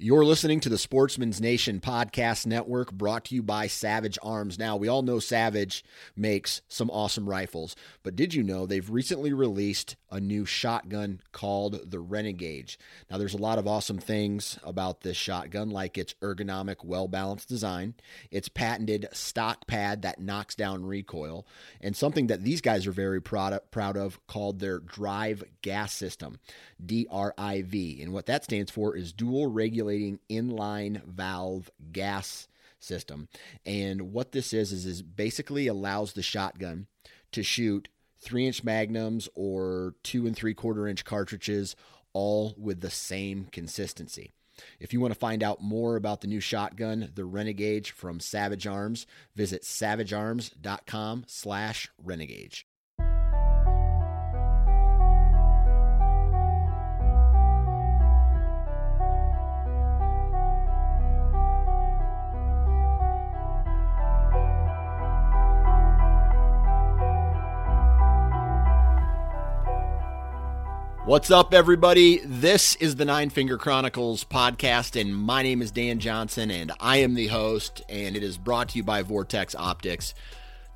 You're listening to the Sportsman's Nation Podcast Network brought to you by Savage Arms. Now, we all know Savage makes some awesome rifles, but did you know they've recently released a new shotgun called the Renegauge? Now, there's a lot of awesome things about this shotgun, like its ergonomic, well balanced design, its patented stock pad that knocks down recoil, and something that these guys are very proud proud of called their drive gas system, DRIV. And what that stands for is dual regulating inline valve gas system. And what this is is, is basically allows the shotgun to shoot three inch magnums or two and three quarter inch cartridges, all with the same consistency. If you want to find out more about the new shotgun, the Renegauge from Savage Arms, visit savagearms.com slash renegauge. What's up, everybody? This is the Nine Finger Chronicles podcast, and my name is Dan Johnson, and I am the host, and it is brought to you by Vortex Optics.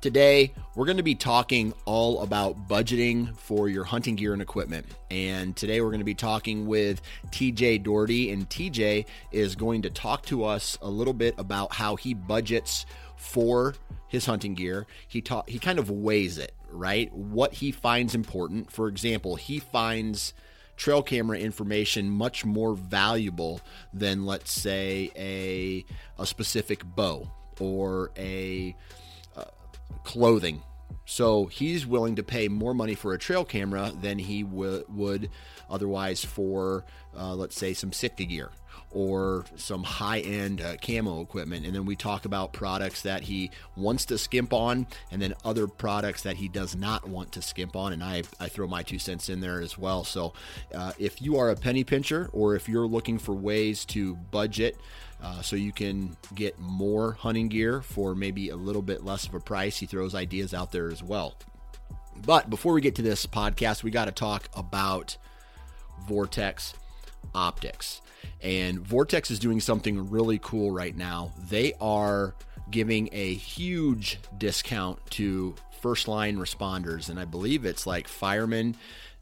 Today, we're going to be talking all about budgeting for your hunting gear and equipment. And today, we're going to be talking with TJ Doherty, and TJ is going to talk to us a little bit about how he budgets for his hunting gear. He ta- he kind of weighs it, right? What he finds important. For example, he finds trail camera information much more valuable than let's say a a specific bow or a uh, clothing. So he's willing to pay more money for a trail camera than he w- would otherwise for, uh, let's say, some Sitka gear or some high end uh, camo equipment. And then we talk about products that he wants to skimp on and then other products that he does not want to skimp on. And I, I throw my two cents in there as well. So uh, if you are a penny pincher or if you're looking for ways to budget, uh, so you can get more hunting gear for maybe a little bit less of a price. He throws ideas out there as well. But before we get to this podcast, we got to talk about Vortex Optics. And Vortex is doing something really cool right now. They are giving a huge discount to first line responders. And I believe it's like firemen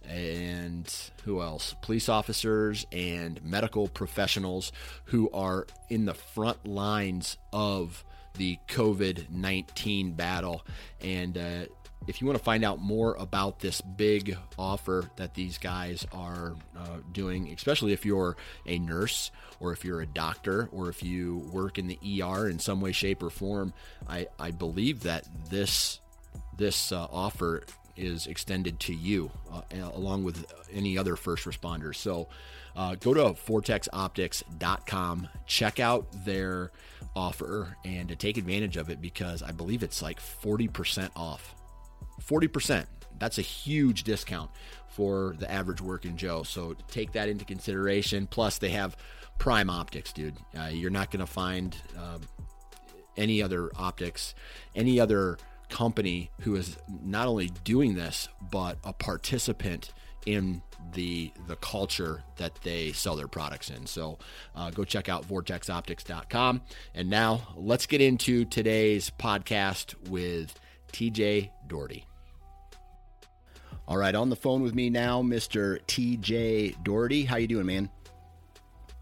and who else? Police officers and medical professionals who are in the front lines of the COVID 19 battle. And uh, if you want to find out more about this big offer that these guys are uh, doing, especially if you're a nurse or if you're a doctor or if you work in the ER in some way, shape, or form, I, I believe that this this uh, offer is extended to you uh, along with any other first responders. So uh, go to vortexoptics.com, check out their offer, and take advantage of it because I believe it's like 40% off. 40%. That's a huge discount for the average working Joe. So take that into consideration. Plus, they have prime optics, dude. Uh, you're not going to find uh, any other optics, any other company who is not only doing this, but a participant in the the culture that they sell their products in. So uh, go check out vortexoptics.com. And now let's get into today's podcast with TJ Doherty. All right, on the phone with me now, Mr. TJ Doherty. How you doing, man?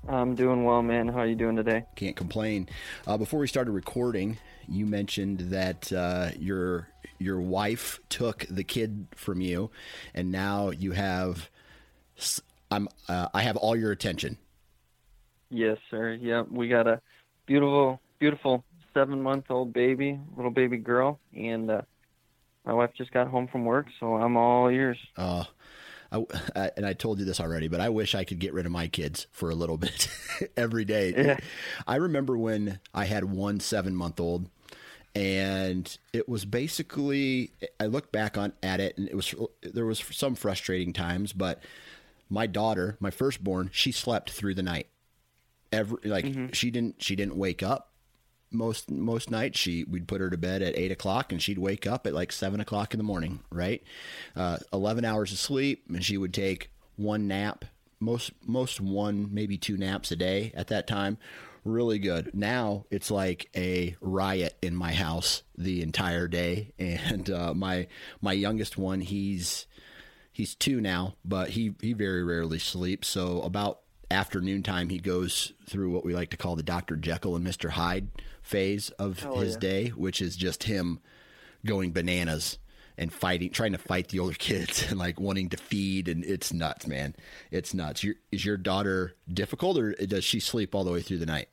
I'm doing well, man. How are you doing today? Can't complain. Uh, before we started recording, you mentioned that uh, your your wife took the kid from you, and now you have I'm uh, I have all your attention. Yes, sir. Yeah, we got a beautiful, beautiful seven month old baby, little baby girl, and uh, my wife just got home from work, so I'm all ears. Uh, I, I, and I told you this already, but I wish I could get rid of my kids for a little bit every day. Yeah. I remember when I had one seven month old, and it was basically I look back on at it, and it was there was some frustrating times, but my daughter, my firstborn, she slept through the night. Every like mm-hmm. she didn't she didn't wake up most most nights. She we'd put her to bed at eight o'clock and she'd wake up at like seven o'clock in the morning. Right, uh, eleven hours of sleep, and she would take one nap. Most most one maybe two naps a day at that time. Really good. Now it's like a riot in my house the entire day, and uh, my my youngest one he's he's two now, but he he very rarely sleeps. So about afternoon time, he goes through what we like to call the Dr. Jekyll and Mr. Hyde phase of oh, his yeah. day, which is just him going bananas and fighting, trying to fight the older kids and like wanting to feed. And it's nuts, man. It's nuts. Your, is your daughter difficult or does she sleep all the way through the night?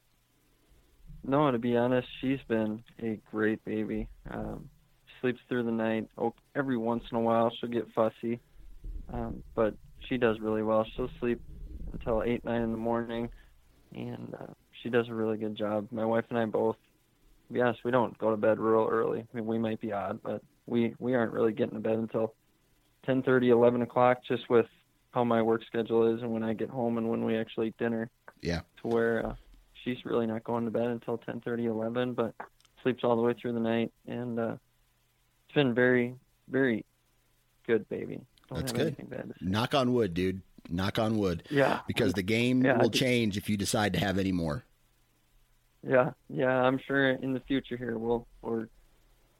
No, to be honest, she's been a great baby. Um, sleeps through the night. Oh, every once in a while, she'll get fussy, um, but she does really well. She'll sleep until eight, nine in the morning, and uh, she does a really good job. My wife and I both, Yes, we don't go to bed real early. I mean, we might be odd, but we we aren't really getting to bed until 10:30, 11 o'clock, just with how my work schedule is and when I get home and when we actually eat dinner. Yeah. To where uh, she's really not going to bed until 10:30, 11, but sleeps all the way through the night, and uh, it's been very, very good, baby. Don't That's good. Knock on wood, dude. Knock on wood. Yeah. Because the game yeah, will change if you decide to have any more. Yeah, yeah. I'm sure in the future here we'll or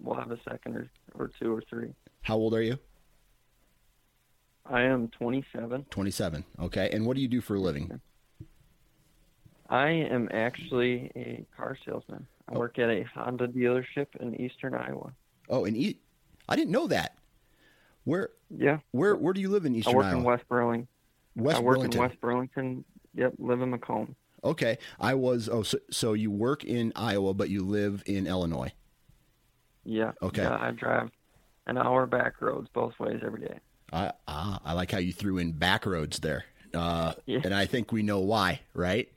we'll have a second or, or two or three. How old are you? I am 27. 27. Okay. And what do you do for a living? I am actually a car salesman. I oh. work at a Honda dealership in eastern Iowa. Oh, in e- I didn't know that. Where? Yeah. Where Where do you live in Eastern Iowa? I work Iowa? in West Burlington. West I work Burlington. in West Burlington. Yep, live in Macomb. Okay, I was. Oh, so, so you work in Iowa, but you live in Illinois. Yeah. Okay. Yeah, I drive an hour back roads both ways every day. I ah, I like how you threw in back roads there. Uh, yeah. And I think we know why, right?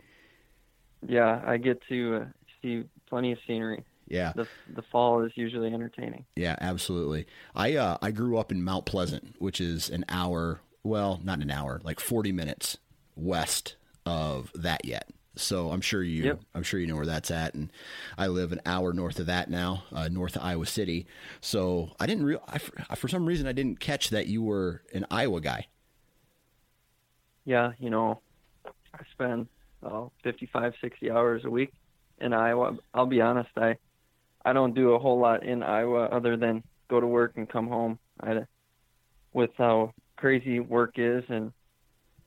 Yeah, I get to uh, see plenty of scenery. Yeah. The the fall is usually entertaining. Yeah, absolutely. I uh, I grew up in Mount Pleasant, which is an hour, well, not an hour, like 40 minutes west of that yet. So I'm sure you yep. I'm sure you know where that's at and I live an hour north of that now, uh, north of Iowa City. So I didn't real I, for some reason I didn't catch that you were an Iowa guy. Yeah, you know, I spend uh, 55 60 hours a week in Iowa. I'll be honest, I I don't do a whole lot in Iowa other than go to work and come home. I, with how crazy work is and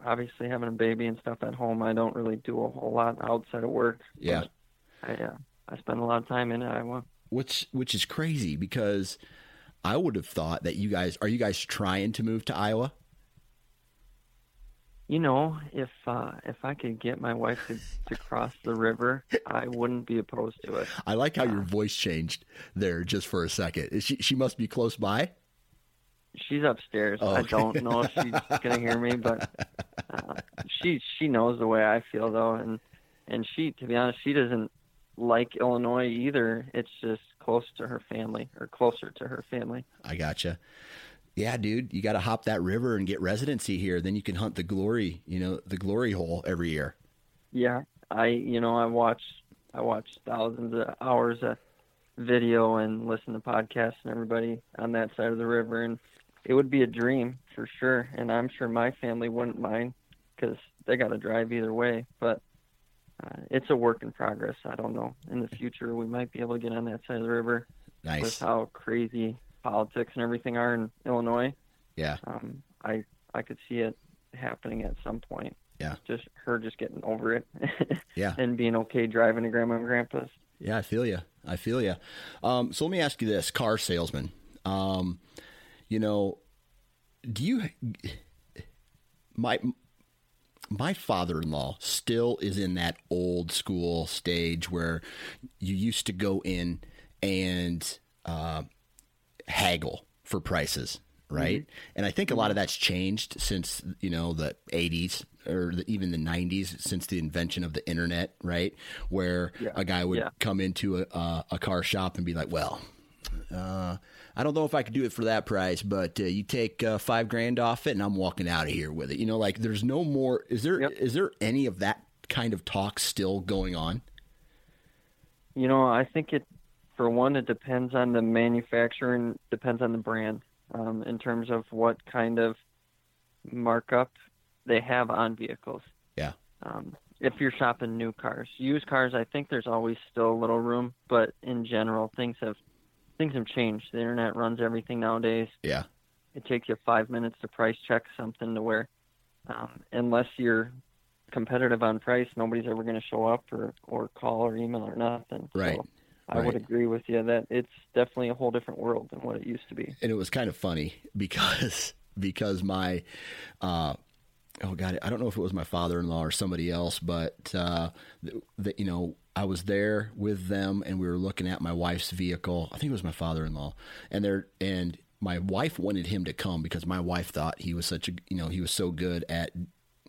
obviously having a baby and stuff at home, I don't really do a whole lot outside of work. Yeah, I uh, I spend a lot of time in Iowa. Which which is crazy because I would have thought that you guys are you guys trying to move to Iowa? You know, if uh, if I could get my wife to, to cross the river, I wouldn't be opposed to it. I like how uh, your voice changed there just for a second. She she must be close by. She's upstairs. Oh, okay. I don't know if she's gonna hear me, but uh, she she knows the way I feel though, and and she, to be honest, she doesn't like Illinois either. It's just close to her family or closer to her family. I gotcha yeah, dude, you got to hop that river and get residency here. Then you can hunt the glory, you know, the glory hole every year. Yeah, I, you know, I watch, I watch thousands of hours of video and listen to podcasts and everybody on that side of the river, and it would be a dream for sure, and I'm sure my family wouldn't mind because they got to drive either way. But uh, it's a work in progress. I don't know. In the future, we might be able to get on that side of the river. Nice. With how crazy politics and everything are in Illinois. Yeah. Um, I I could see it happening at some point. Yeah. Just her just getting over it. yeah. And being okay driving to grandma and grandpa's. Yeah, I feel you. I feel you. Um, so let me ask you this: car salesman. Um, you know, do you? My my father-in-law still is in that old school stage where you used to go in and uh, haggle for prices right? Mm-hmm. And I think a lot of that's changed since you know the '80s or the, even the '90s, since the invention of the internet, right? Where yeah. a guy would yeah. come into a, a, a, car shop and be like, "Well, uh, I don't know if I could do it for that price, but uh, you take uh, five grand off it, and I'm walking out of here with it." You know, like there's no more. Is there yep. is there any of that kind of talk still going on? You know, I think it. For one, it depends on the manufacturer and depends on the brand um, in terms of what kind of markup they have on vehicles. Yeah. Um, if you're shopping new cars, used cars, I think there's always still a little room, but in general, things have things have changed. The internet runs everything nowadays. Yeah. It takes you five minutes to price check something to where, um, unless you're competitive on price, nobody's ever going to show up or or call or email or nothing. Right. So I right. would agree with you that it's definitely a whole different world than what it used to be. And it was kind of funny because because my uh, oh god, I don't know if it was my father-in-law or somebody else, but uh, that you know I was there with them and we were looking at my wife's vehicle. I think it was my father-in-law, and there and my wife wanted him to come because my wife thought he was such a you know he was so good at.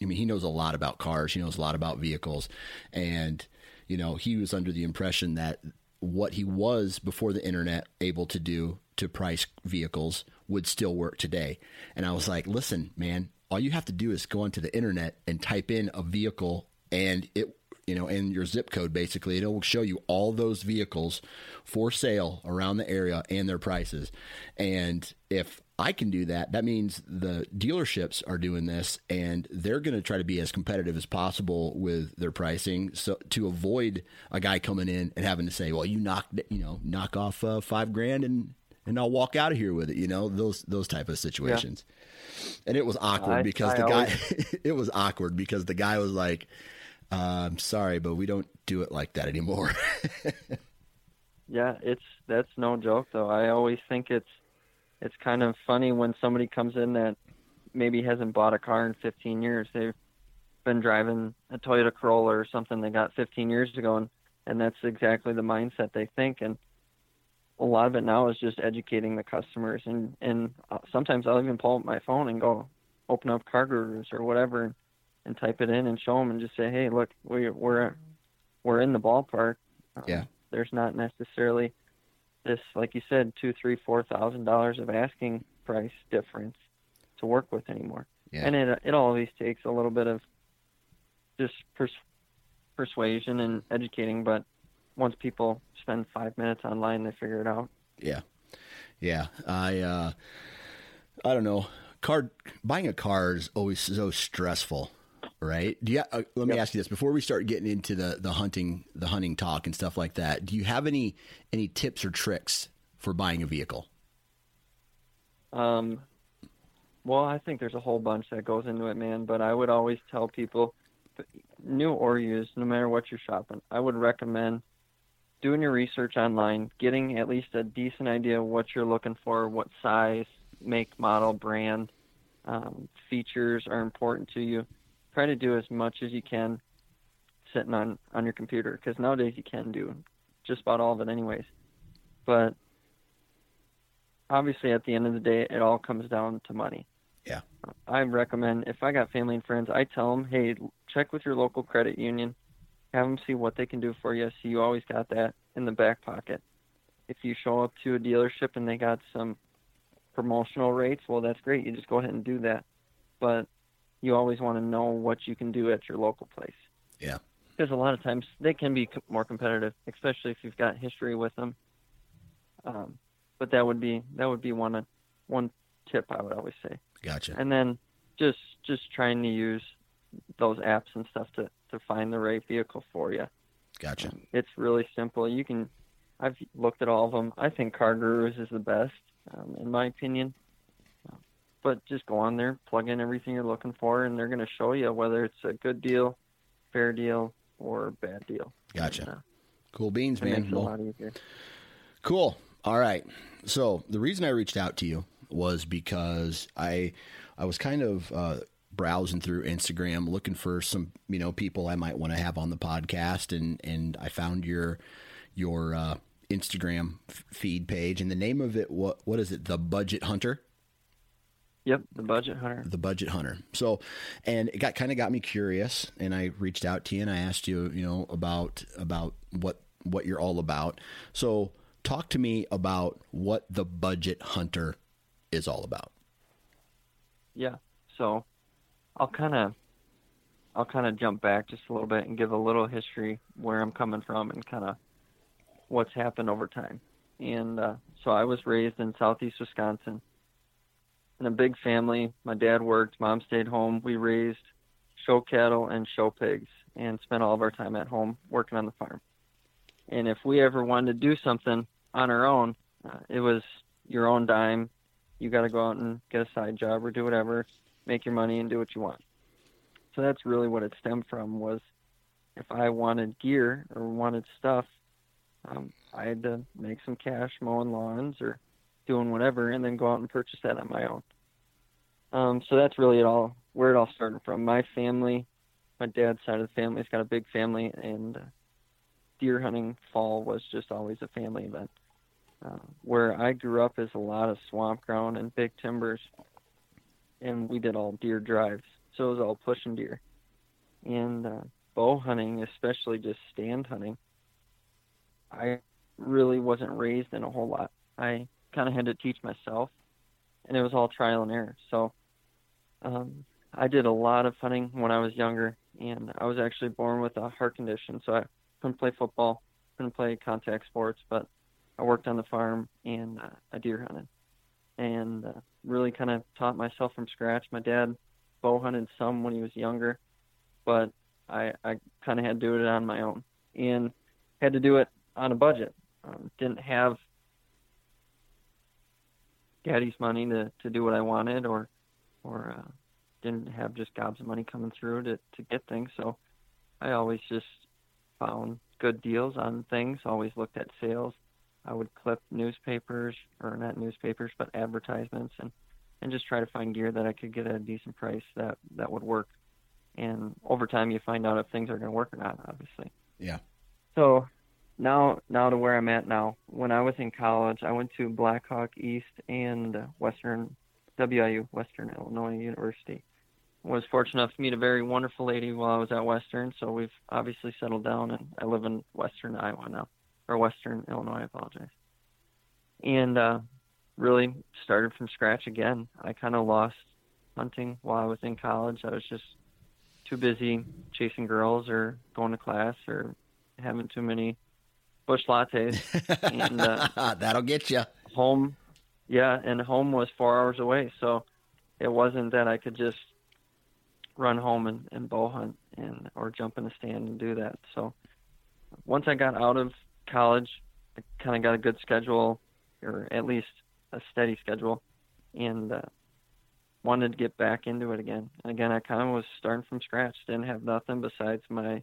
I mean, he knows a lot about cars. He knows a lot about vehicles, and you know he was under the impression that what he was before the internet able to do to price vehicles would still work today. And I was like, listen, man, all you have to do is go onto the internet and type in a vehicle and it you know, and your zip code basically, it will show you all those vehicles for sale around the area and their prices. And if I can do that. That means the dealerships are doing this and they're going to try to be as competitive as possible with their pricing so to avoid a guy coming in and having to say, "Well, you knock, you know, knock off uh, 5 grand and and I'll walk out of here with it," you know, those those type of situations. Yeah. And it was awkward I, because I the always... guy it was awkward because the guy was like, uh, "I'm sorry, but we don't do it like that anymore." yeah, it's that's no joke though. I always think it's it's kind of funny when somebody comes in that maybe hasn't bought a car in 15 years. They've been driving a Toyota Corolla or something they got 15 years ago, and and that's exactly the mindset they think. And a lot of it now is just educating the customers. And and uh, sometimes I'll even pull up my phone and go open up CarGurus or whatever and, and type it in and show them and just say, hey, look, we, we're we're in the ballpark. Um, yeah. There's not necessarily this, like you said, two, three, four thousand dollars of asking price difference to work with anymore. Yeah. And it it always takes a little bit of just pers- persuasion and educating, but once people spend five minutes online, they figure it out. Yeah, yeah. I uh, I don't know. Car buying a car is always so stressful right? Do you? Uh, let me yep. ask you this before we start getting into the the hunting the hunting talk and stuff like that. Do you have any any tips or tricks for buying a vehicle? Um, well, I think there's a whole bunch that goes into it, man. But I would always tell people, new or used, no matter what you're shopping, I would recommend doing your research online, getting at least a decent idea of what you're looking for, what size, make, model, brand, um, features are important to you try to do as much as you can sitting on on your computer because nowadays you can do just about all of it anyways. But obviously at the end of the day it all comes down to money. Yeah. I recommend if i got family and friends i tell them hey check with your local credit union have them see what they can do for you so you always got that in the back pocket if you show up to a dealership and they got some promotional rates well that's great you just go ahead and do that but you always want to know what you can do at your local place. Yeah. Because a lot of times they can be more competitive, especially if you've got history with them. Um, but that would be that would be one one tip I would always say. Gotcha. And then just just trying to use those apps and stuff to to find the right vehicle for you. Gotcha. Um, it's really simple. You can. I've looked at all of them. I think Car Gurus is the best, um, in my opinion. But just go on there, plug in everything you're looking for, and they're going to show you whether it's a good deal, fair deal, or bad deal. Gotcha. And, uh, Cool beans, man. makes it a Well. Cool. All right. So the reason I reached out to you was because I I was kind of uh, browsing through Instagram looking for some you know people I might want to have on the podcast and and I found your your uh, Instagram f- feed page and the name of it what what is it the Budget Hunter Yep, the budget hunter. the budget hunter. So, and it got kind of got me curious, and I reached out to you and I asked you, you know, about about what what you're all about. So, talk to me about what the budget hunter is all about. Yeah. So I'll kind of I'll kind of jump back just a little bit and give a little history where I'm coming from and kind of what's happened over time. And uh, so I was raised in southeast Wisconsin in a big family. My dad worked, mom stayed home. We raised show cattle and show pigs and spent all of our time at home working on the farm. And if we ever wanted to do something on our own, uh, it was your own dime. You got to go out and get a side job or do whatever, make your money and do what you want. So that's really what it stemmed from was if I wanted gear or wanted stuff, um, I had to make some cash mowing lawns or doing whatever and then go out and purchase that on my own. Um, so that's really it all where it all started from. My family, my dad's side of the family has got a big family and uh, deer hunting fall was just always a family event. Uh, where I grew up is a lot of swamp ground and big timbers, and we did all deer drives. So it was all pushing deer. And uh, bow hunting, especially just stand hunting, I really wasn't raised in a whole lot. I kind of had to teach myself, and it was all trial and error. So um, I did a lot of hunting when I was younger, and I was actually born with a heart condition, so I couldn't play football, couldn't play contact sports, but I worked on the farm and uh, I deer hunted, and uh, really kind of taught myself from scratch. My dad bow hunted some when he was younger, but I I kind of had to do it on my own, and had to do it on a budget. Um, didn't have daddy's money to to do what I wanted, or or uh, didn't have just gobs of money coming through to to get things. So I always just found good deals on things. Always looked at sales. I would clip newspapers or not newspapers, but advertisements, and and just try to find gear that I could get at a decent price that that would work. And over time, you find out if things are going to work or not. Obviously. Yeah. So now now to where I'm at now. When I was in college, I went to Blackhawk East and Western WIU, Western Illinois University. Was fortunate enough to meet a very wonderful lady while I was at Western, so we've obviously settled down and I live in Western Iowa now. Or Western Illinois, I apologize. And uh really started from scratch again. I kind of lost hunting while I was in college. I was just too busy chasing girls or going to class or having too many Busch lattes. And, uh, That'll get you. home, yeah, and home was four hours away, so it wasn't that I could just run home and, and bow hunt and or jump in a stand and do that. So once I got out of college, I kind of got a good schedule, or at least a steady schedule, and uh, wanted to get back into it again. And again, I kind of was starting from scratch. Didn't have nothing besides my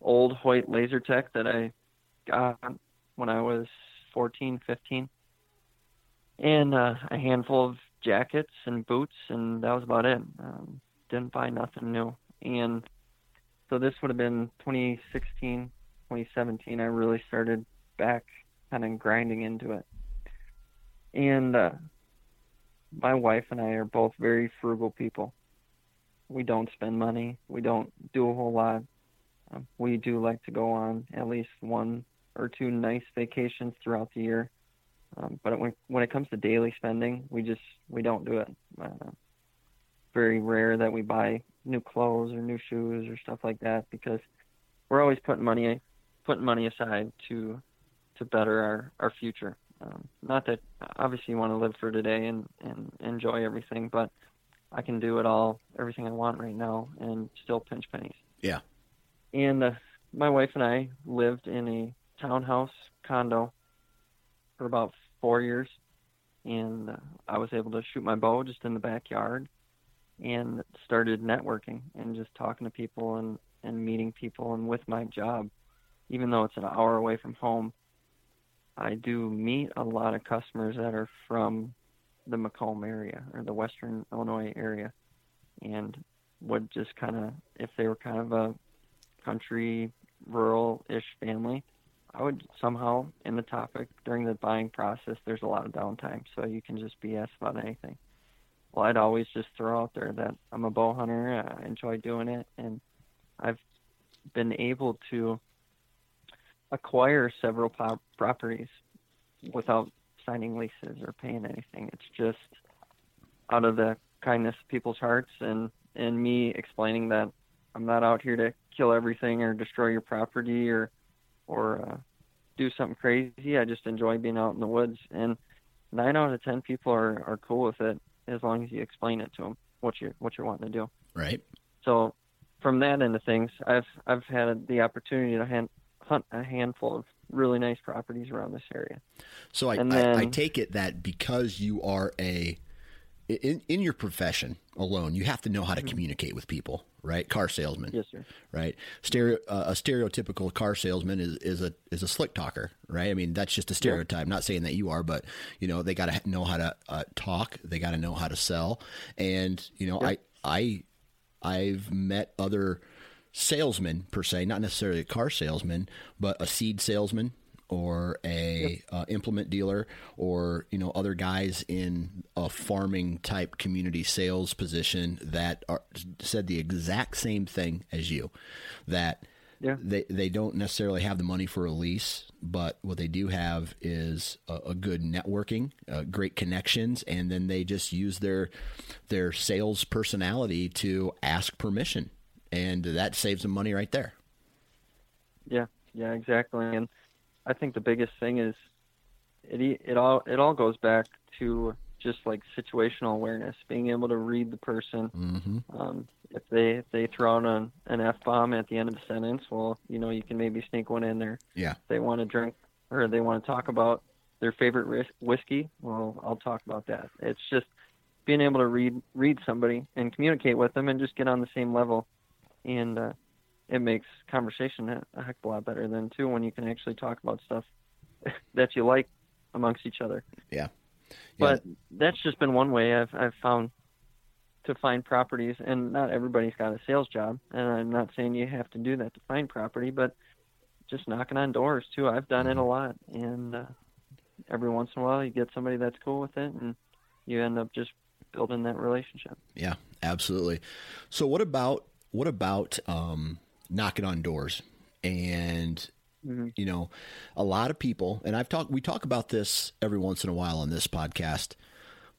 old Hoyt laser tech that I got when I was 14, 15, and uh, a handful of jackets and boots, and that was about it. Um, didn't buy nothing new. And so this would have been 2016, 2017. I really started back kind of grinding into it. And uh, my wife and I are both very frugal people. We don't spend money. We don't do a whole lot. Um, we do like to go on at least one or two nice vacations throughout the year. Um, but when when it comes to daily spending, we just we don't do it. Uh, very rare that we buy new clothes or new shoes or stuff like that because we're always putting money putting money aside to to better our our future. Um, not that obviously you want to live for today and and enjoy everything, but I can do it all, everything I want right now, and still pinch pennies. Yeah. And uh, my wife and I lived in a townhouse condo for about four years, and uh, I was able to shoot my bow just in the backyard, and started networking and just talking to people and and meeting people. And with my job, even though it's an hour away from home, I do meet a lot of customers that are from the Macomb area or the Western Illinois area, and would just kind of, if they were kind of a country, rural-ish family, I would somehow in the topic during the buying process, there's a lot of downtime, so you can just be asked about anything. Well, I'd always just throw out there that I'm a bow hunter, I enjoy doing it, and I've been able to acquire several po- properties without signing leases or paying anything. It's just out of the kindness of people's hearts and and me explaining that I'm not out here to kill everything or destroy your property or or uh, do something crazy. I just enjoy being out in the woods and nine out of ten people are are cool with it as long as you explain it to them what you what you're wanting to do. Right. So from that end of things, I've I've had the opportunity to hand, hunt a handful of really nice properties around this area. So I, then, I, I, take it that because you are a in, in your profession alone, you have to know how to mm-hmm. communicate with people, right? Car salesman, yes, sir. Right, Stereo, uh, a stereotypical car salesman is, is a is a slick talker, right? I mean, that's just a stereotype. Yeah. Not saying that you are, but you know, they got to know how to uh, talk, they got to know how to sell, and you know, yeah. I I I've met other salesman per se, not necessarily a car salesman, but a seed salesman or a uh, implement dealer or you know other guys in a farming type community sales position that are, said the exact same thing as you that yeah. they they don't necessarily have the money for a lease but what they do have is a, a good networking uh, great connections and then they just use their their sales personality to ask permission and that saves them money right there. Yeah, yeah, exactly. And I think the biggest thing is it it all it all goes back to just like situational awareness, being able to read the person. Mm-hmm. Um, if they if they throw out an, an f bomb at the end of the sentence, well, you know, you can maybe sneak one in there. Yeah. If they want to drink or they want to talk about their favorite whiskey, well, I'll talk about that. It's just being able to read read somebody and communicate with them and just get on the same level and uh, it makes conversation a heck of a lot better than too when you can actually talk about stuff that you like amongst each other. Yeah. yeah. But that's just been one way I've I've found to find properties, and not everybody's got a sales job, and I'm not saying you have to do that to find property, but just knocking on doors too. I've done it a mm-hmm. lot, and uh, every once in a while you get somebody that's cool with it, and you end up just building that relationship. Yeah, absolutely. So, what about what about um, knocking on doors? And mm-hmm. you know, a lot of people, and I've talked, we talk about this every once in a while on this podcast,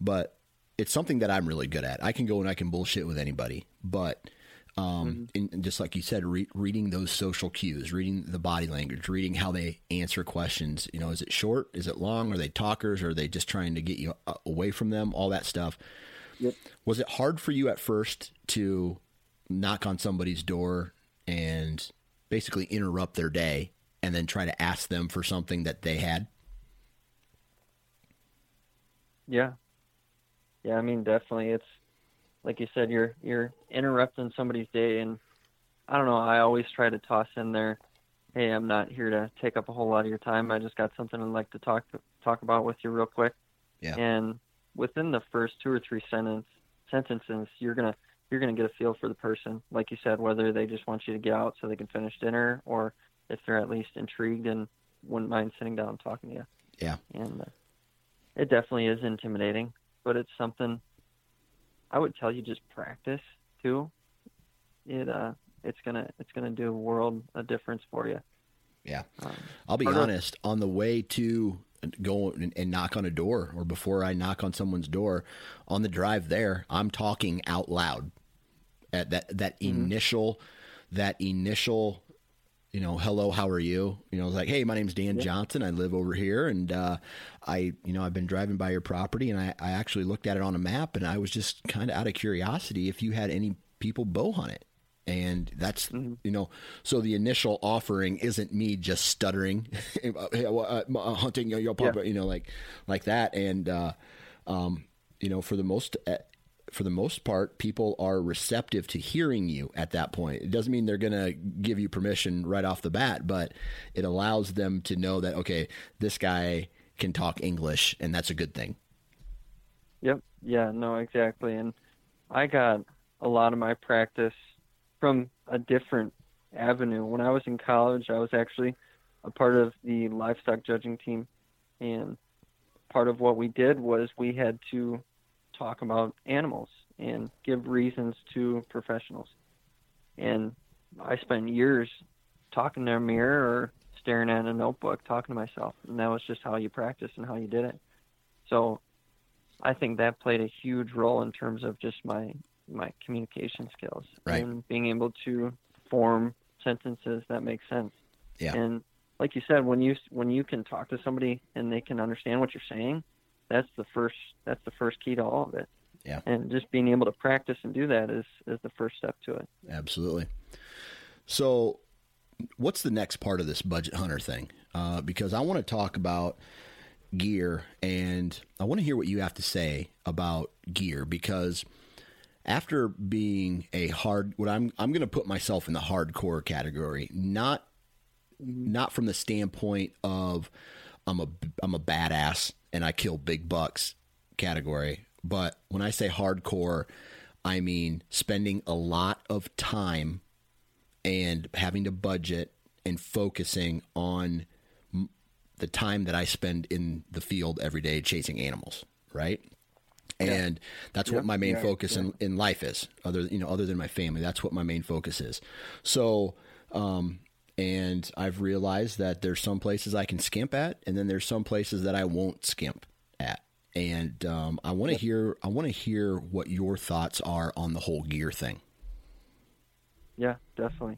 but it's something that I'm really good at. I can go and I can bullshit with anybody, but um, mm-hmm. and, just like you said, re- reading those social cues, reading the body language, reading how they answer questions. You know, is it short? Is it long? Are they talkers? Or are they just trying to get you uh, away from them? All that stuff. Yep. Was it hard for you at first to knock on somebody's door and basically interrupt their day and then try to ask them for something that they had? Yeah. Yeah, I mean definitely it's like you said you're you're interrupting somebody's day and I don't know, I always try to toss in there hey, I'm not here to take up a whole lot of your time. I just got something I'd like to talk talk about with you real quick. Yeah. And within the first two or three sentence sentences, you're gonna you're going to get a feel for the person, like you said, whether they just want you to get out so they can finish dinner, or if they're at least intrigued and wouldn't mind sitting down and talking to you. Yeah. And uh, it definitely is intimidating, but it's something I would tell you just practice too. It uh, it's gonna it's gonna do a world a difference for you. Yeah. Um, I'll be honest. On the way to go and, and, knock on a door or before I knock on someone's door on the drive there, I'm talking out loud at that, that mm-hmm. initial, that initial you know, hello, how are you? You know, it's like, hey, my name's Dan yeah. Johnson. I live over here, and uh, I, you know, I've been driving by your property, and I, I actually looked at it on a map, and I was just kind of out of curiosity if you had any people bow hunt it. And that's mm-hmm. you know, so the initial offering isn't me just stuttering, uh, uh, hunting your know, yeah. you know, like like that, and uh, um, you know, for the most uh, for the most part, people are receptive to hearing you at that point. It doesn't mean they're going to give you permission right off the bat, but it allows them to know that, okay, this guy can talk English, and that's a good thing. Yep. Yeah, no, exactly. And I got a lot of my practice from a different avenue. When I was in college, I was actually a part of the livestock judging team. And part of what we did was we had to talk about animals and give reasons to professionals. And I spent years talking to a mirror or staring at a notebook, talking to myself, and that was just how you practice and how you did it. So I think that played a huge role in terms of just my my communication skills right. and being able to form sentences that make sense. Yeah. And like you said, when you when you can talk to somebody and they can understand what you're saying, that's the first that's the first key to all of it. Yeah. And just being able to practice and do that is is the first step to it. Absolutely. So, what's the next part of this budget hunter thing? Uh, because I want to talk about gear, and I want to hear what you have to say about gear because after being a hard what I'm I'm going to put myself in the hardcore category not not from the standpoint of I'm a I'm a badass and I kill big bucks category. But when I say hardcore, I mean spending a lot of time and having to budget and focusing on the time that I spend in the field every day chasing animals, right? And that's what my main focus in, in life is. Other you know, other than my family, that's what my main focus is. So, um, and I've realized that there's some places I can skimp at, and then there's some places that I won't skimp at. And um, I want to hear I want to hear what your thoughts are on the whole gear thing. Yeah, definitely.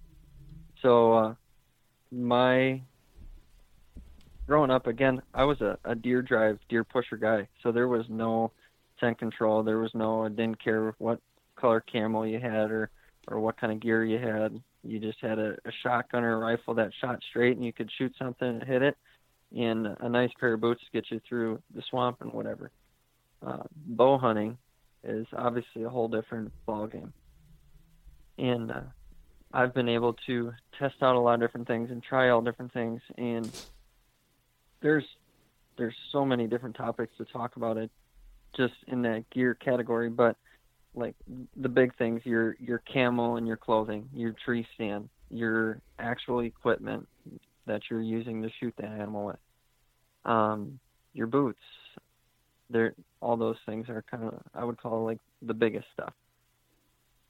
So uh, my growing up again, I was a, a deer drive, deer pusher guy. So there was no scent control. There was no. I didn't care what color camo you had or or what kind of gear you had. You just had a, a shotgun or a rifle that shot straight, and you could shoot something and hit it, and a nice pair of boots to get you through the swamp and whatever. Uh, bow hunting is obviously a whole different ball game, and uh, I've been able to test out a lot of different things and try all different things, and there's there's so many different topics to talk about it just in that gear category, but like the big things your your camo and your clothing your tree stand your actual equipment that you're using to shoot the animal with. Um, your boots. There all those things are kind of i would call like the biggest stuff.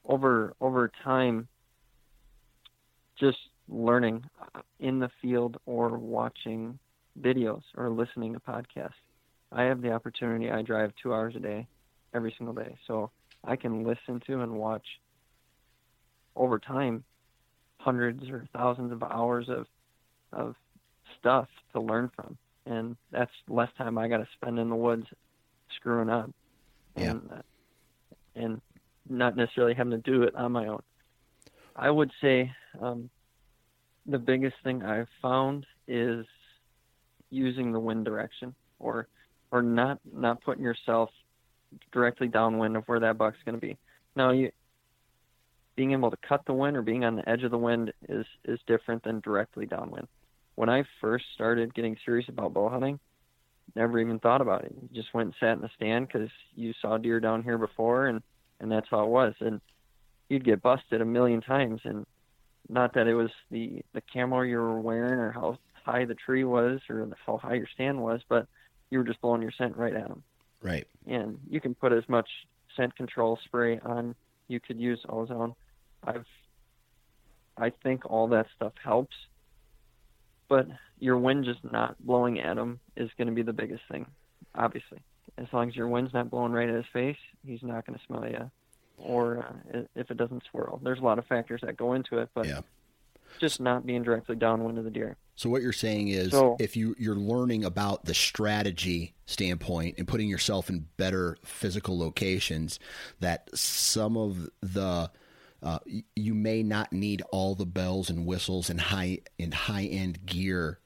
Over over time just learning in the field or watching videos or listening to podcasts i have the opportunity i drive two hours a day every single day so I can listen to and watch over time hundreds or thousands of hours of of stuff to learn from and that's less time I got to spend in the woods screwing up yeah. and uh, and not necessarily having to do it on my own. I would say um, the biggest thing I've found is using the wind direction or or not not putting yourself directly downwind of where that buck's going to be. Now, you being able to cut the wind or being on the edge of the wind is is different than directly downwind. When I first started getting serious about bow hunting, never even thought about it. You just went and sat in the stand because you saw deer down here before, and and that's how it was. And you'd get busted a million times, and not that it was the the camo you were wearing or how high the tree was or how high your stand was, but you were just blowing your scent right at them. Right. And you can put as much scent control spray on. You could use ozone. I've, I think all that stuff helps, but your wind just not blowing at him is going to be the biggest thing. Obviously, as long as your wind's not blowing right at his face, he's not going to smell you. Or uh, if it doesn't swirl, there's a lot of factors that go into it. But yeah. just not being directly downwind of the deer. So what you're saying is, So- if you you're learning about the strategy standpoint and putting yourself in better physical locations, that some of the uh, you may not need all the bells and whistles and high and high end gear.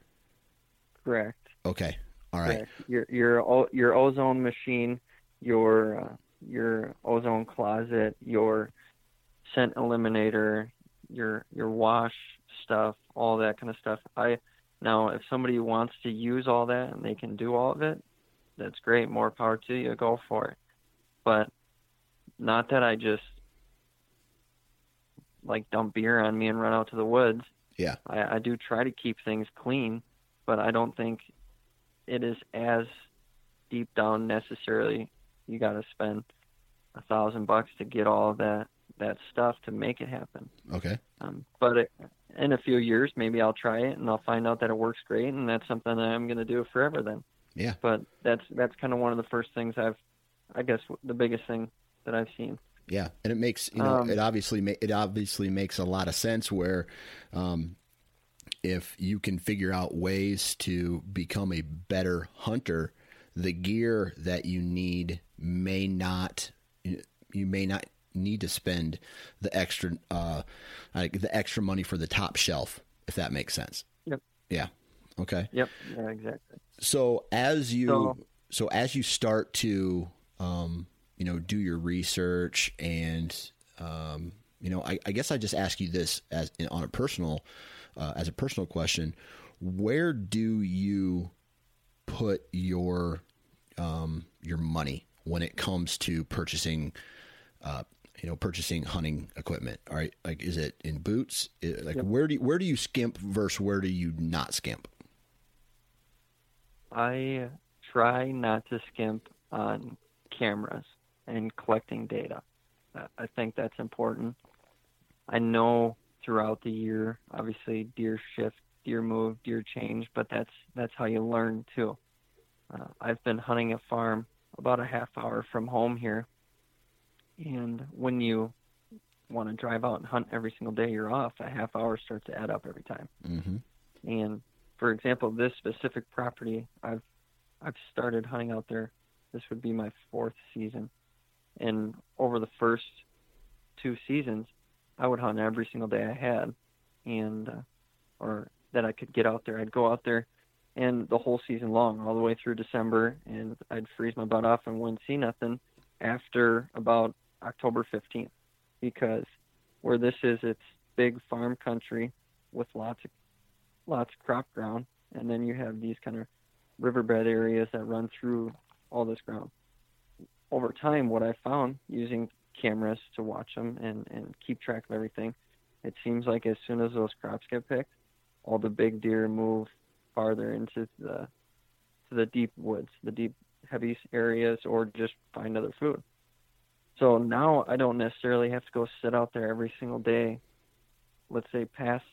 Correct. Okay, all right, Correct. Your your your ozone machine, your uh, your ozone closet, your scent eliminator, your your wash stuff, all that kind of stuff. I now if somebody wants to use all that and they can do all of it, that's great. More power to you. Go for it. But not that I just like dump beer on me and run out to the woods. yeah, I, I do try to keep things clean, but I don't think it is as deep down necessarily. You got to spend a thousand bucks to get all of that that stuff to make it happen. okay, Um, but it, in a few years, maybe I'll try it and I'll find out that it works great, and that's something that I'm going to do forever. Then, yeah, but that's that's kind of one of the first things I've, I guess, the biggest thing that I've seen. yeah, and it makes you know Um, it obviously ma- it obviously makes a lot of sense where. Um, if you can figure out ways to become a better hunter, the gear that you need may not you may not need to spend the extra uh like the extra money for the top shelf if that makes sense. Yep. Yeah. Okay. Yep. Yeah. Exactly. So as you So- so, as you start to um, you know do your research and um, you know I, I guess I just ask you this as on a personal uh, as a personal question, where do you put your um, your money when it comes to purchasing uh, you know purchasing hunting equipment? All right, like is it in boots? I- like Yep. where do you, where do you skimp versus where do you not skimp? I try not to skimp on cameras and collecting data. I think that's important. I know throughout the year, obviously deer shift, deer move, deer change, but that's that's how you learn too. Uh, I've been hunting a farm about a half hour from home here, and when you want to drive out and hunt every single day you're off, a half hour starts to add up every time. Mm-hmm. And for example, this specific property, I've I've started hunting out there. This would be my fourth season, and over the first two seasons, I would hunt every single day I had, and uh, or that I could get out there. I'd go out there, and the whole season long, all the way through December, and I'd freeze my butt off and wouldn't see nothing after about October 15th, because where this is, it's big farm country with lots of lots of crop ground, and then you have these kind of riverbed areas that run through all this ground. Over time, what I found using cameras to watch them and, and keep track of everything, it seems like as soon as those crops get picked, all the big deer move farther into the to the deep woods, the deep heavy areas, or just find other food. So now I don't necessarily have to go sit out there every single day. Let's say past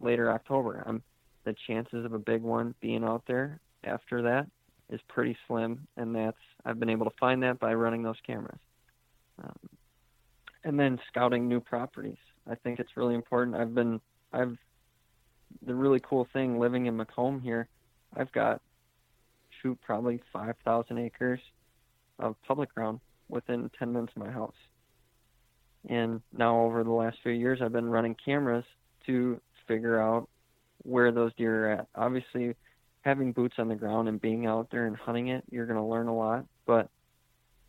later October. I'm the chances of a big one being out there after that is pretty slim, and that's I've been able to find that by running those cameras. Um, and then scouting new properties. I think it's really important. I've been I've the really cool thing living in Macomb here. I've got shoot probably five thousand acres of public ground within ten minutes of my house. And now over the last few years, I've been running cameras to figure out where those deer are at. Obviously, having boots on the ground and being out there and hunting it, you're going to learn a lot. But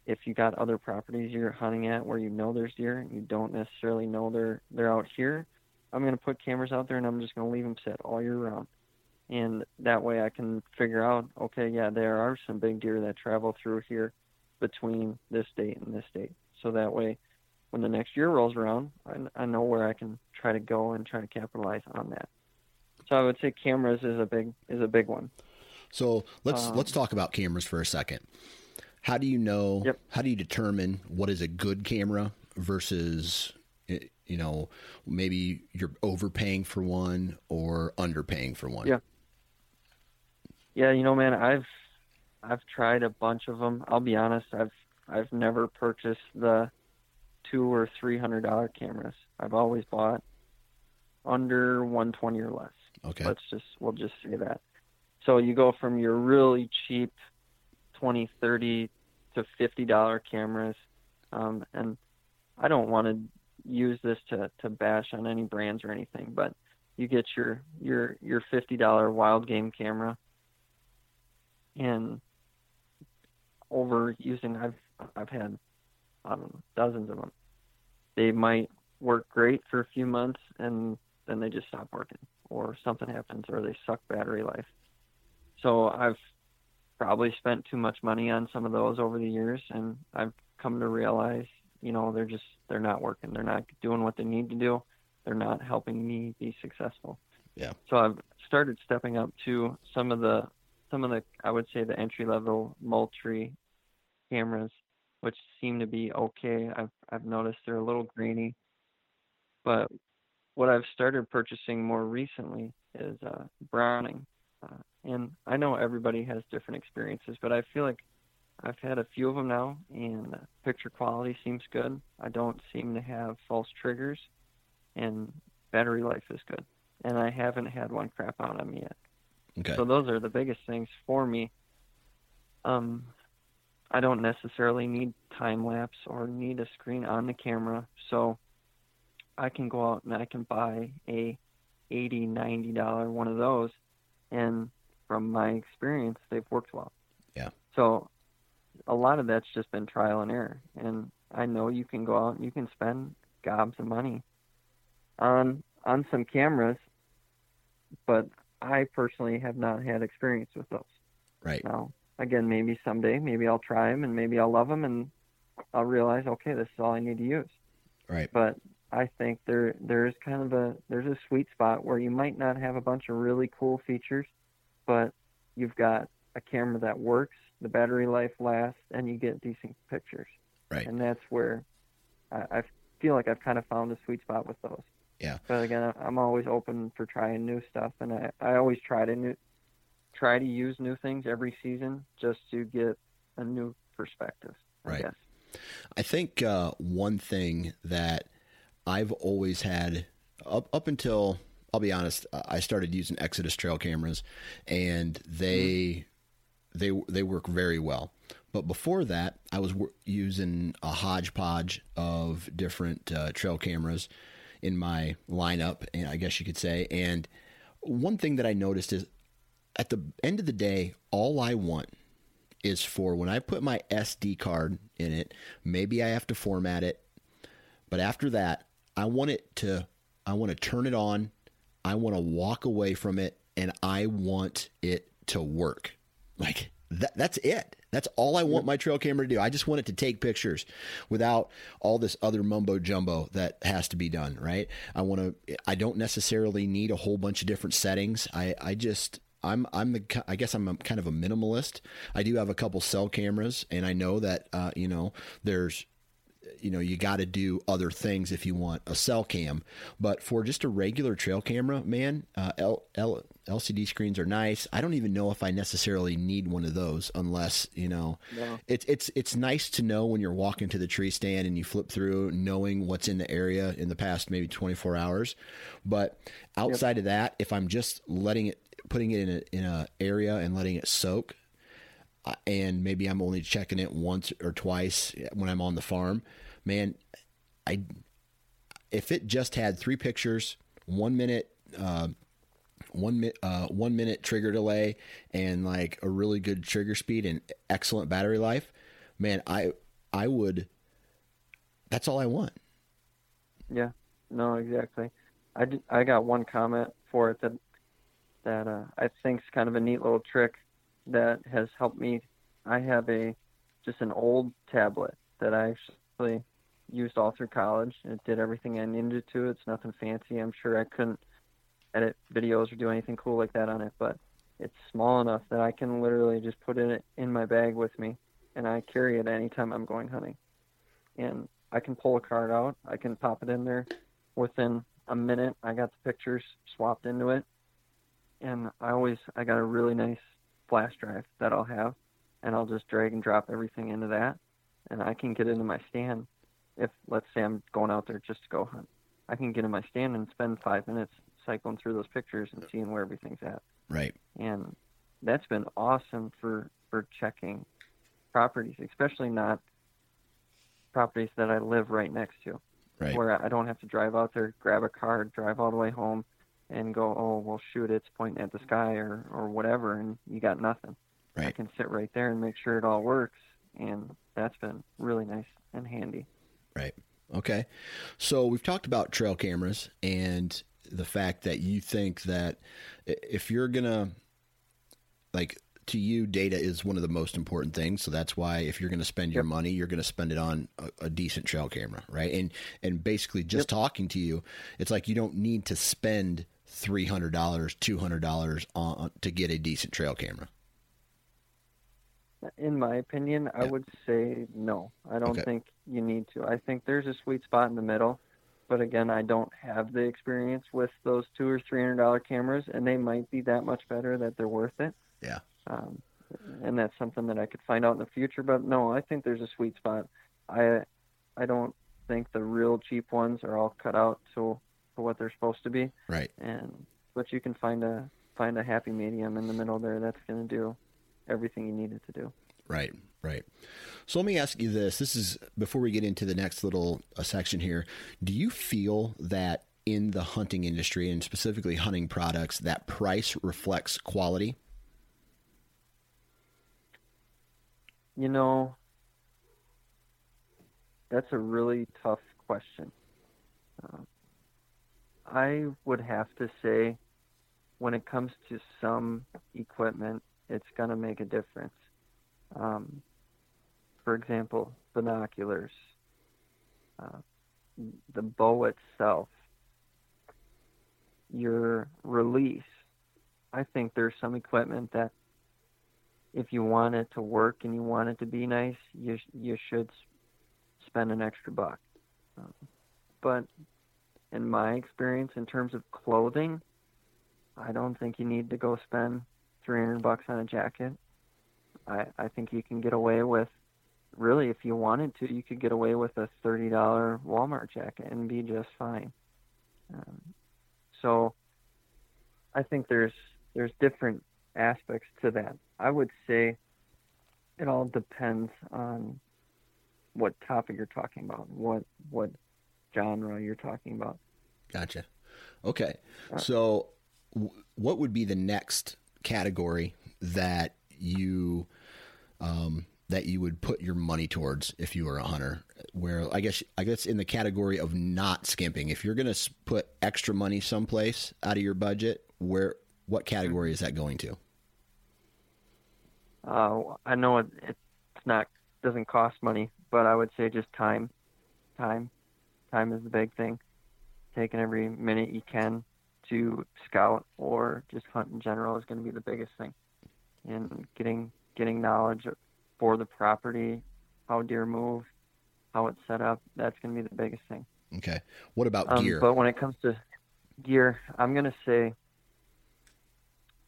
if you got other properties you're hunting at where you know there's deer and you don't necessarily know they're they're out here, I'm going to put cameras out there and I'm just going to leave them set all year round. And that way I can figure out, okay, yeah, there are some big deer that travel through here between this date and this date. So that way, when the next year rolls around, I, I know where I can try to go and try to capitalize on that. So I would say cameras is a big is a big one. So let's Um, let's talk about cameras for a second. How do you know? Yep. How do you determine what is a good camera versus eh, you know maybe you're overpaying for one or underpaying for one? Yeah. Yeah, you know, man, I've I've tried a bunch of them. I'll be honest, I've I've never purchased the two or three hundred dollar cameras. I've always bought under 120 or less. Okay. Let's just we'll just say that. So you go from your really cheap 20, 30 to 50 dollar cameras, um, and I don't want to use this to to bash on any brands or anything, but you get your your your 50 dollar wild game camera, and over using I've I've had I dozens of them. They might work great for a few months and then they just stop working or something happens or they suck battery life. So I've probably spent too much money on some of those over the years and I've come to realize, you know, they're just they're not working. They're not doing what they need to do. They're not helping me be successful. Yeah. So I've started stepping up to some of the some of the I would say the entry level Moultrie cameras, which seem to be okay. I've I've noticed they're a little grainy, but what I've started purchasing more recently is uh, Browning, uh, and I know everybody has different experiences, but I feel like I've had a few of them now, and picture quality seems good. I don't seem to have false triggers, and battery life is good. And I haven't had one crap out on me yet. Okay. So those are the biggest things for me. Um, I don't necessarily need time lapse or need a screen on the camera, so I can go out and I can buy a 80 90 dollar one of those and from my experience they've worked well Yeah. so a lot of that's just been trial and error and i know you can go out and you can spend gobs of money on on some cameras but i personally have not had experience with those right. now again maybe someday maybe i'll try them and maybe i'll love them and i'll realize okay this is all i need to use Right. but I think there there's kind of a there's a sweet spot where you might not have a bunch of really cool features, but you've got a camera that works, the battery life lasts, and you get decent pictures. Right. And that's where I, I feel like I've kind of found a sweet spot with those. Yeah. But again, I'm always open for trying new stuff, and I I always try to new try to use new things every season just to get a new perspective. Right. guess. I think uh, one thing that I've always had up up until I'll be honest, I started using Exodus trail cameras, and they they they work very well. But before that, I was wor- using a hodgepodge of different uh, trail cameras in my lineup, and I guess you could say. And one thing that I noticed is, at the end of the day, all I want is for when I put my SD card in it, maybe I have to format it, but after that, I want it to I want to turn it on, I want to walk away from it and I want it to work. Like that that's it. That's all I want my trail camera to do. I just want it to take pictures without all this other mumbo jumbo that has to be done, right? I want to I don't necessarily need a whole bunch of different settings. I I just I'm I'm the I guess I'm a, kind of a minimalist. I do have a couple cell cameras, and I know that uh, you know there's you know you got to do other things if you want a cell cam. But for just a regular trail camera, man, uh, L, L, LCD screens are nice. I don't even know if I necessarily need one of those unless you know No. it's it's it's nice to know when you're walking to the tree stand and you flip through knowing what's in the area in the past maybe 24 hours but outside of that if i'm just letting it putting it in a in a area and letting it soak. Uh, and maybe i'm only checking it once or twice when i'm on the farm. Man i if it just had three pictures one minute uh, one minute uh, one minute trigger delay and like a really good trigger speed and excellent battery life man i i would that's all i want. Yeah, no, exactly. I, I got one comment for it that that uh, I is kind of a neat little trick that has helped me. I have a just an old tablet that I actually used all through college. It did everything I needed to. It's nothing fancy. I'm sure I couldn't edit videos or do anything cool like that on it, but it's small enough that I can literally just put it in my bag with me, and I carry it anytime I'm going hunting. And I can pull a card out. I can pop it in there within a minute. I got the pictures swapped into it, and I always I got a really nice flash drive that I'll have, and I'll just drag and drop everything into that, and I can get into my stand if let's say I'm going out there just to go hunt. I can get in my stand and spend five minutes cycling through those pictures and seeing where everything's at. Right. And that's been awesome for for checking properties, especially not properties that I live right next to, Right. where I don't have to drive out there, grab a car, drive all the way home, and go, oh well, shoot, it's pointing at the sky or or whatever, and you got nothing. I can sit right there and make sure it all works, and that's been really nice and handy. Right. Okay. So we've talked about trail cameras and the fact that you think that if you're going to, like, to you, data is one of the most important things. So that's why if you're going to spend your Yep. money, you're going to spend it on a, a decent trail camera, right? And and basically just talking to you, it's like you don't need to spend three hundred dollars, two hundred dollars on to get a decent trail camera. In my opinion, I Yeah. would say no. I don't Okay. think you need to. I think there's a sweet spot in the middle, but again, I don't have the experience with those two or three hundred dollar cameras, and they might be that much better that they're worth it. Yeah. Um, and that's something that I could find out in the future. But no, I think there's a sweet spot. I I don't think the real cheap ones are all cut out to for what they're supposed to be, Right. and but you can find a find a happy medium in the middle there that's going to do everything you need it to do. Right, right. So let me ask you this. This is before we get into the next little uh, section here. Do you feel that in the hunting industry and specifically hunting products, that price reflects quality? You know, that's a really tough question. Uh, I would have to say, when it comes to some equipment, it's going to make a difference. Um, for example, binoculars, uh, the bow itself, your release. I think there's some equipment that if you want it to work and you want it to be nice, you you should spend an extra buck. Um, but in my experience, in terms of clothing, I don't think you need to go spend 300 bucks on a jacket. I I think you can get away with, really, if you wanted to, you could get away with a $30 Walmart jacket and be just fine. Um, so I think there's there's different aspects to that. I would say it all depends on what topic you're talking about, what what genre you're talking about. Gotcha. Okay. So, w- what would be the next category that you um, that you would put your money towards if you were a hunter? Where I guess I guess in the category of not skimping. If you're going to put extra money someplace out of your budget, where what category is that going to? Uh, I know it, it's not doesn't cost money, but I would say just time, time, time is the big thing. Taking every minute you can to scout or just hunt in general is going to be the biggest thing. And getting getting knowledge for the property, how deer move, how it's set up, that's going to be the biggest thing. Okay. What about Um, gear? But when it comes to gear, I'm going to say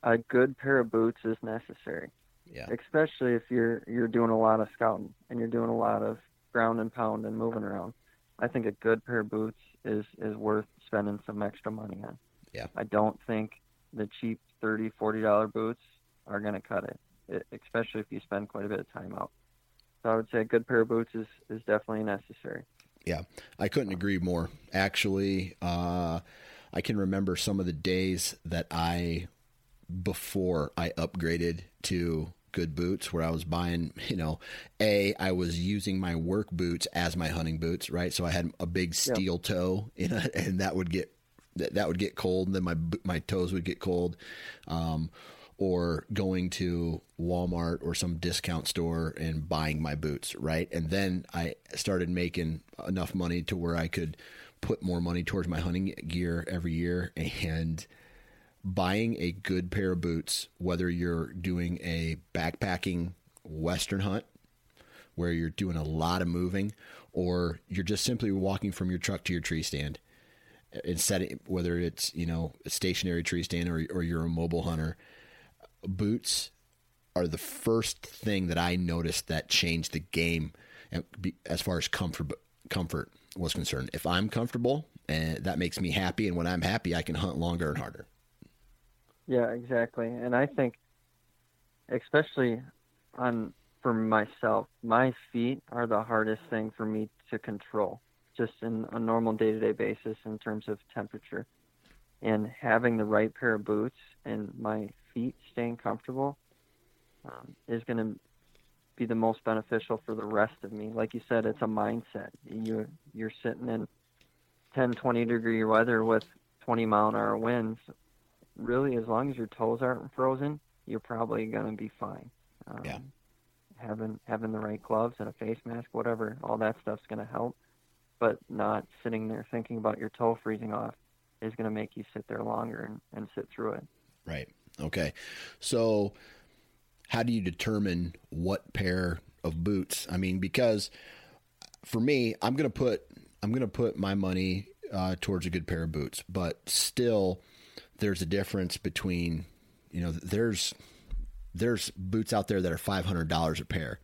a good pair of boots is necessary yeah. especially if you're you're doing a lot of scouting and you're doing a lot of ground and pound and moving around. I think a good pair of boots is is worth spending some extra money on. Yeah. I don't think the cheap thirty forty dollar boots are going to cut it, it, especially if you spend quite a bit of time out. So I would say a good pair of boots is is definitely necessary. Yeah, I couldn't agree more. Actually, uh, I can remember some of the days that I, before I upgraded to good boots, where I was buying, you know, a I was using my work boots as my hunting boots, right? So I had a big steel toe, you know, and that would get that, that would get cold, and then my my toes would get cold. Um, or going to Walmart or some discount store and buying my boots, right? And then I started making enough money to where I could put more money towards my hunting gear every year and buying a good pair of boots, whether you're doing a backpacking western hunt where you're doing a lot of moving or you're just simply walking from your truck to your tree stand and setting whether it's, you know, a stationary tree stand or or you're a mobile hunter, boots are the first thing that I noticed that changed the game as far as comfort comfort was concerned. If I'm comfortable and that makes me happy. And when I'm happy, I can hunt longer and harder. Yeah, exactly. And I think, especially on for myself, my feet are the hardest thing for me to control, just in a normal day-to-day basis in terms of temperature. And having the right pair of boots and my feet staying comfortable um, is going to be the most beneficial for the rest of me. Like you said, it's a mindset. You you're sitting in 10, 20 degree weather with 20 mile an hour winds. Really, as long as your toes aren't frozen, you're probably going to be fine. Um, yeah. Having having the right gloves and a face mask, whatever, all that stuff's going to help. But not sitting there thinking about your toe freezing off is going to make you sit there longer and, and sit through it. Right. Okay. So how do you determine what pair of boots? I mean, because for me, I'm going to put I'm going to put my money uh, towards a good pair of boots, but still, there's a difference between you know there's there's boots out there that are five hundred dollars a pair.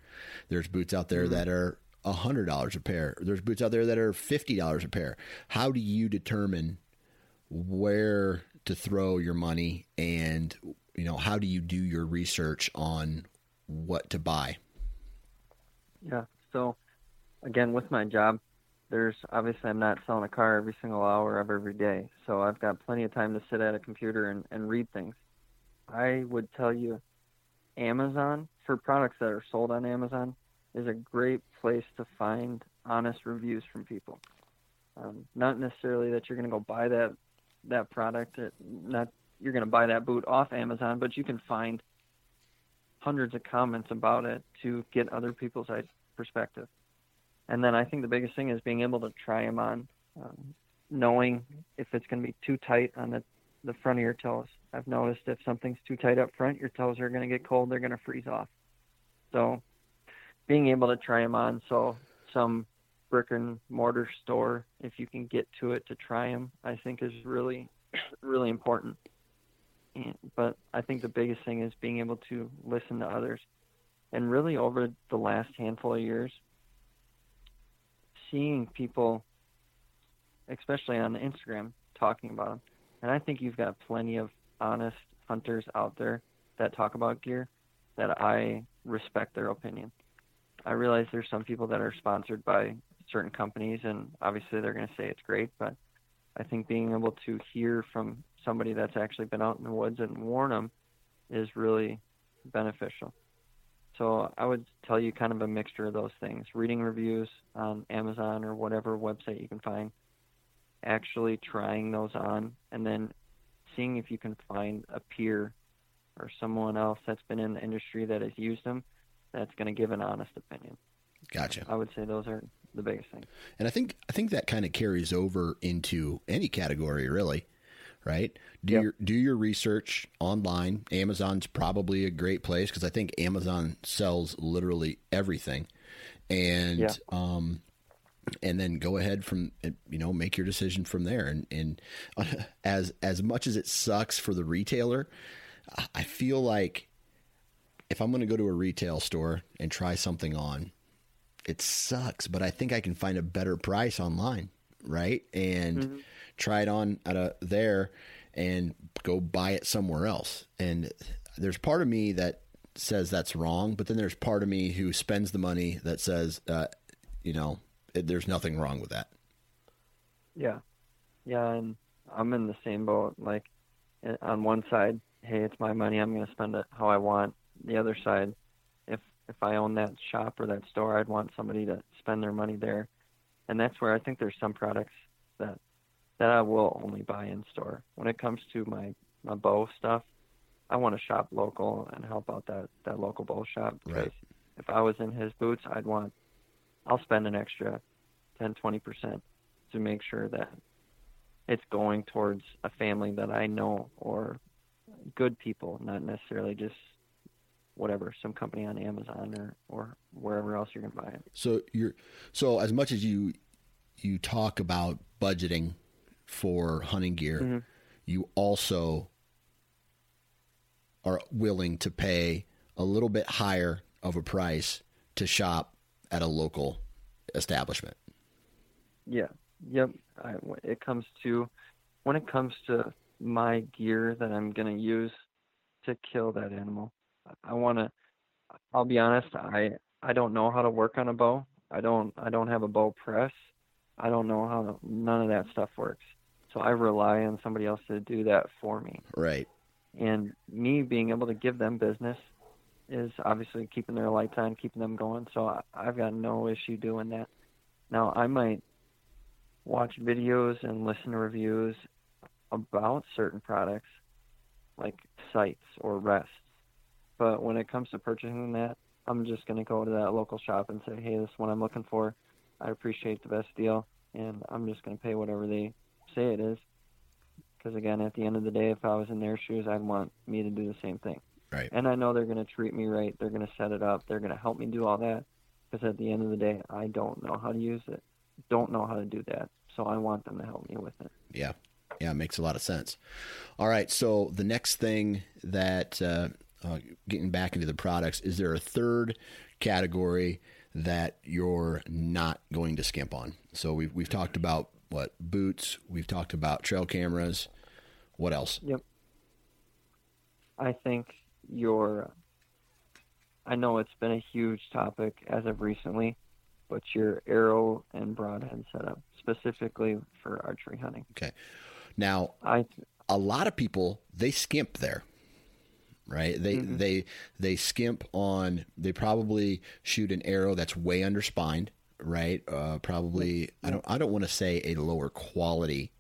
There's boots out there mm-hmm. that are hundred dollars a pair. There's boots out there that are fifty dollars a pair. How do you determine where to throw your money and you know, how do you do your research on what to buy? Yeah. So, again, with my job, there's obviously I'm not selling a car every single hour of every day. So I've got plenty of time to sit at a computer and, and read things. I would tell you Amazon for products that are sold on Amazon is a great place to find honest reviews from people. Um, not necessarily that you're going to go buy that that product. It, not you're going to buy that boot off Amazon, but you can find hundreds of comments about it to get other people's perspective. And then I think the biggest thing is being able to try them on, um, knowing if it's going to be too tight on the, the front of your toes. I've noticed if something's too tight up front, your toes are going to get cold, they're going to freeze off. So being able to try them on. So some brick and mortar store, if you can get to it to try them, I think is really, really important. And, but I think the biggest thing is being able to listen to others. And really, over the last handful of years, seeing people, especially on Instagram, talking about them. And I think you've got plenty of honest hunters out there that talk about gear that I respect their opinion. I realize there's some people that are sponsored by certain companies, and obviously they're going to say it's great, but I think being able to hear from somebody that's actually been out in the woods and worn them is really beneficial. So I would tell you kind of a mixture of those things. Reading reviews on Amazon or whatever website you can find, actually trying those on, and then seeing if you can find a peer or someone else that's been in the industry that has used them that's going to give an honest opinion. Gotcha. I would say those are the biggest things. And I think I think that kind of carries over into any category, really right? Do yep. your do your research online. Amazon's probably a great place because I think Amazon sells literally everything, and yeah. um, and then go ahead from you know make your decision from there. And and as as much as it sucks for the retailer, I feel like if I'm going to go to a retail store and try something on, it sucks, but I think I can find a better price online, right? And mm-hmm try it on at a there and go buy it somewhere else. And there's part of me that says that's wrong, but then there's part of me who spends the money that says, uh, you know, it, there's nothing wrong with that. Yeah, yeah, and I'm in the same boat. Like, on one side, hey, it's my money. I'm going to spend it how I want. The other side, if if I own that shop or that store, I'd want somebody to spend their money there. And that's where I think there's some products that that I will only buy in store. When it comes to my my bow stuff, I want to shop local and help out that that local bow shop. Right. If I was in his boots, I'd want I'll spend an extra 10 20% to make sure that it's going towards a family that I know or good people, not necessarily just whatever some company on Amazon or or wherever else you're going to buy it. So you're so as much as you you talk about budgeting for hunting gear, mm-hmm. you also are willing to pay a little bit higher of a price to shop at a local establishment. Yeah, Yep. I, it comes to when it comes to my gear that I'm gonna use to kill that animal. I want to. I'll be honest. I I don't know how to work on a bow. I don't I don't have a bow press. I don't know how none of that stuff works. So I rely on somebody else to do that for me. Right. And me being able to give them business is obviously keeping their lights on, keeping them going. So I, I've got no issue doing that. Now I might watch videos and listen to reviews about certain products like sites or rests. But when it comes to purchasing that, I'm just going to go to that local shop and say, hey, this is what I'm looking for. I appreciate the best deal, and I'm just going to pay whatever they say it is. Because again, at the end of the day, if I was in their shoes, I'd want me to do the same thing. Right. And I know they're going to treat me right. They're going to set it up. They're going to help me do all that. Because at the end of the day, I don't know how to use it. Don't know how to do that. So I want them to help me with it. Yeah. Yeah, it makes a lot of sense. All right, so the next thing that uh, uh, getting back into the products, is there a third category that you're not going to skimp on? So we've we've talked about what boots, we've talked about trail cameras. What else? Yep. I think your. Uh, I know it's been a huge topic as of recently, but your arrow and broadhead setup specifically for archery hunting. Okay. Now, I a lot of people they skimp there right they Mm-hmm. they they skimp on they probably shoot an arrow that's way underspined right uh, probably i don't i don't want to say a lower quality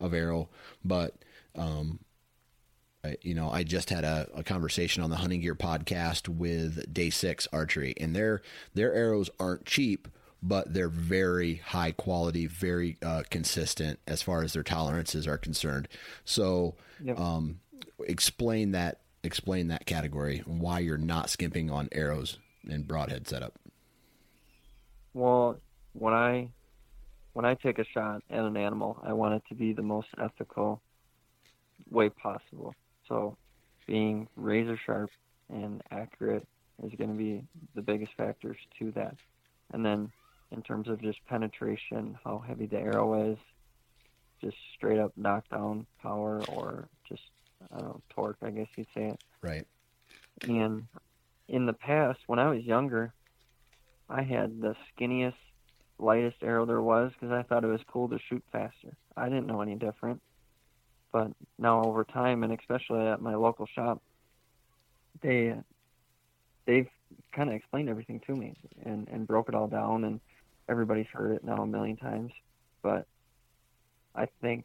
of arrow but um I- you know i just had a, a conversation on the hunting gear podcast with Day Six Archery and their their arrows aren't cheap but they're very high quality very uh, consistent as far as their tolerances are concerned so Yep. um, explain that explain that category and why you're not skimping on arrows and broadhead setup. Well, when I when I take a shot at an animal, I want it to be the most ethical way possible. So, being razor sharp and accurate is going to be the biggest factors to that. And then, in terms of just penetration, how heavy the arrow is, just straight up knockdown power, or just I don't know torque, I guess you'd say it. Right. And in the past, when I was younger, I had the skinniest, lightest arrow there was because I thought it was cool to shoot faster. I didn't know any different. But now over time, and especially at my local shop, they they've kind of explained everything to me and and broke it all down, and everybody's heard it now a million times. But I think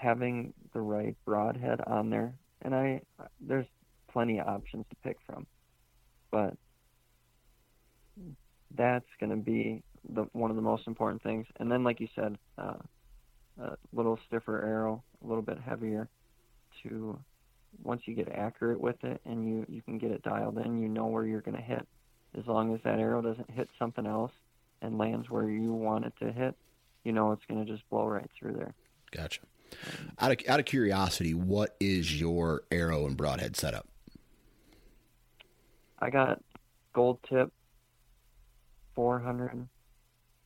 having the right broadhead on there, and I there's plenty of options to pick from, but that's going to be the one of the most important things. And then, like you said, uh, a little stiffer arrow, a little bit heavier. To once you get accurate with it and you you can get it dialed in, you know where you're going to hit. As long as that arrow doesn't hit something else and lands where you want it to hit, you know it's going to just blow right through there. Gotcha. Out of out of curiosity, what is your arrow and broadhead setup? I got Gold Tip 400,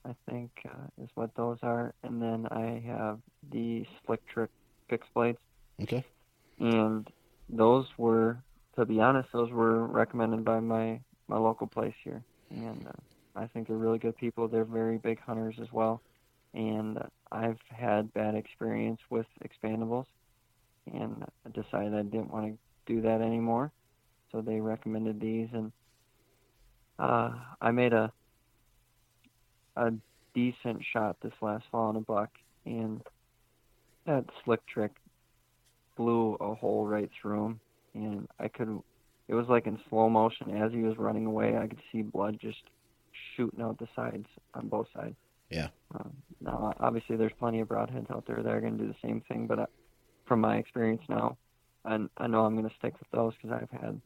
I think uh, is what those are, and then I have the Slick Trick fixed blades, Okay. and those were, to be honest, those were recommended by my my local place here, and uh, I think they're really good people. They're very big hunters as well, and uh, I've had bad experience with expandables, and I decided I didn't want to do that anymore so they recommended these and uh, I made a a decent shot this last fall on a buck and that Slick Trick blew a hole right through him and I could it was like in slow motion as he was running away I could see blood just shooting out the sides on both sides. Yeah. Um, now obviously there's plenty of broadheads out there that are going to do the same thing but uh, from my experience now I, I know I'm going to stick with those because I've had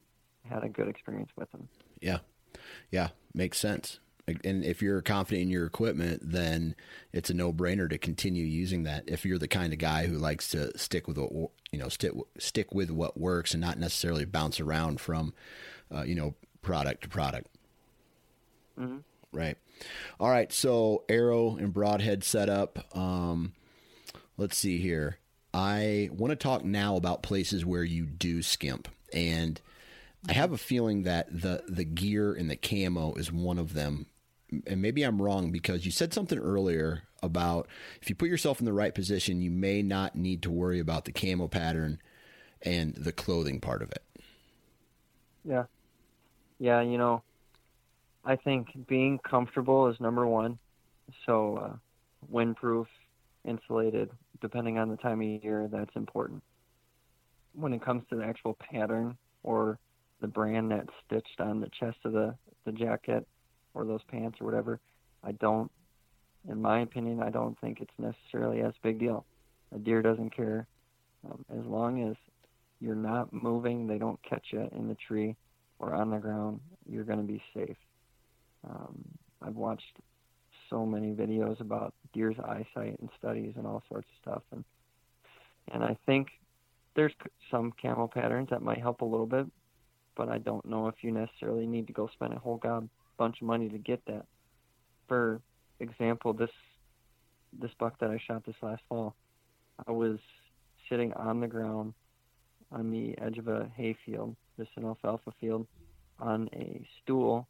had a good experience with them. Yeah. Yeah. Makes sense. And if you're confident in your equipment, then it's a no brainer to continue using that. If you're the kind of guy who likes to stick with what, you know, stick, stick with what works and not necessarily bounce around from, uh, you know, product to product. Mm-hmm. Right. All right. So arrow and broadhead setup. Um, let's see here. I want to talk now about places where you do skimp, and I have a feeling that the the gear and the camo is one of them. And maybe I'm wrong because you said something earlier about if you put yourself in the right position, you may not need to worry about the camo pattern and the clothing part of it. Yeah. Yeah, you know, I think being comfortable is number one. So, uh, windproof, insulated, depending on the time of year, that's important. When it comes to the actual pattern or the brand that's stitched on the chest of the, the jacket or those pants or whatever, I don't, in my opinion, I don't think it's necessarily as big deal. A deer doesn't care. Um, as long as you're not moving, they don't catch you in the tree or on the ground, you're going to be safe. Um, I've watched so many videos about deer's eyesight and studies and all sorts of stuff, and and I think there's some camo patterns that might help a little bit, but I don't know if you necessarily need to go spend a whole god bunch of money to get that. For example, this this buck that I shot this last fall, I was sitting on the ground on the edge of a hay field, just an alfalfa field, on a stool,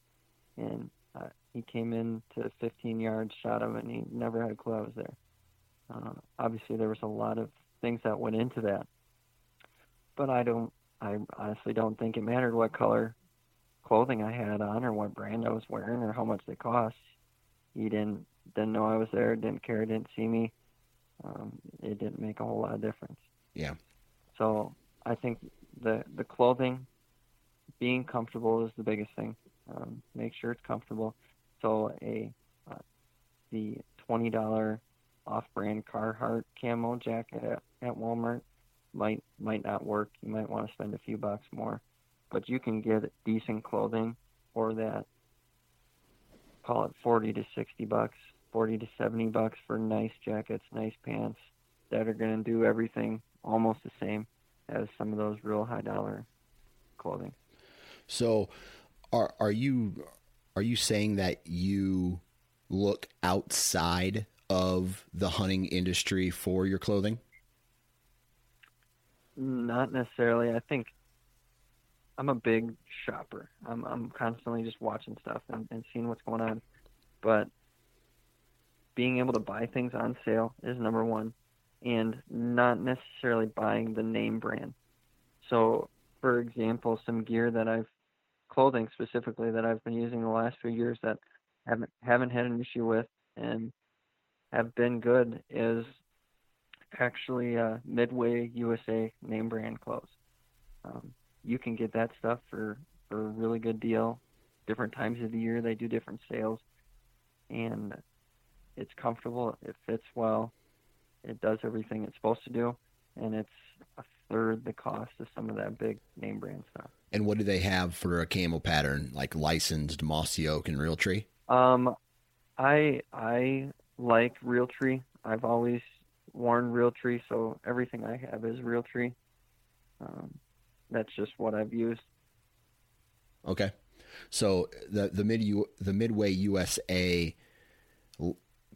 and uh, he came in to 15 yards, shot him, and he never had a clue I was there. Uh, obviously, there was a lot of things that went into that, but I don't. I honestly don't think it mattered what color clothing I had on, or what brand I was wearing, or how much they cost. He didn't didn't know I was there, didn't care, didn't see me. Um, it didn't make a whole lot of difference. Yeah. So I think the the clothing, being comfortable is the biggest thing. Um, make sure it's comfortable. So a uh, the twenty dollar off-brand Carhartt camo jacket at, at Walmart might might not work. You might want to spend a few bucks more, but you can get decent clothing for that. Call it forty to sixty bucks, forty to seventy bucks for nice jackets, nice pants that are going to do everything almost the same as some of those real high dollar clothing. So, are are you are you saying that you look outside of the hunting industry for your clothing? Not necessarily. I think I'm a big shopper. I'm I'm constantly just watching stuff and, and seeing what's going on. But being able to buy things on sale is number one and not necessarily buying the name brand. So, for example, some gear that I've clothing specifically that I've been using the last few years that haven't haven't had an issue with and have been good is actually uh, Midway USA name brand clothes. Um, you can get that stuff for for a really good deal. Different times of the year they do different sales, and it's comfortable. It fits well. It does everything it's supposed to do, and it's a third the cost of some of that big name brand stuff. And what do they have for a camo pattern, like licensed Mossy Oak and Realtree? Um, I I like Realtree. I've always worn Realtree, so everything I have is Realtree. Um, that's just what I've used. Okay, so the the mid the Midway USA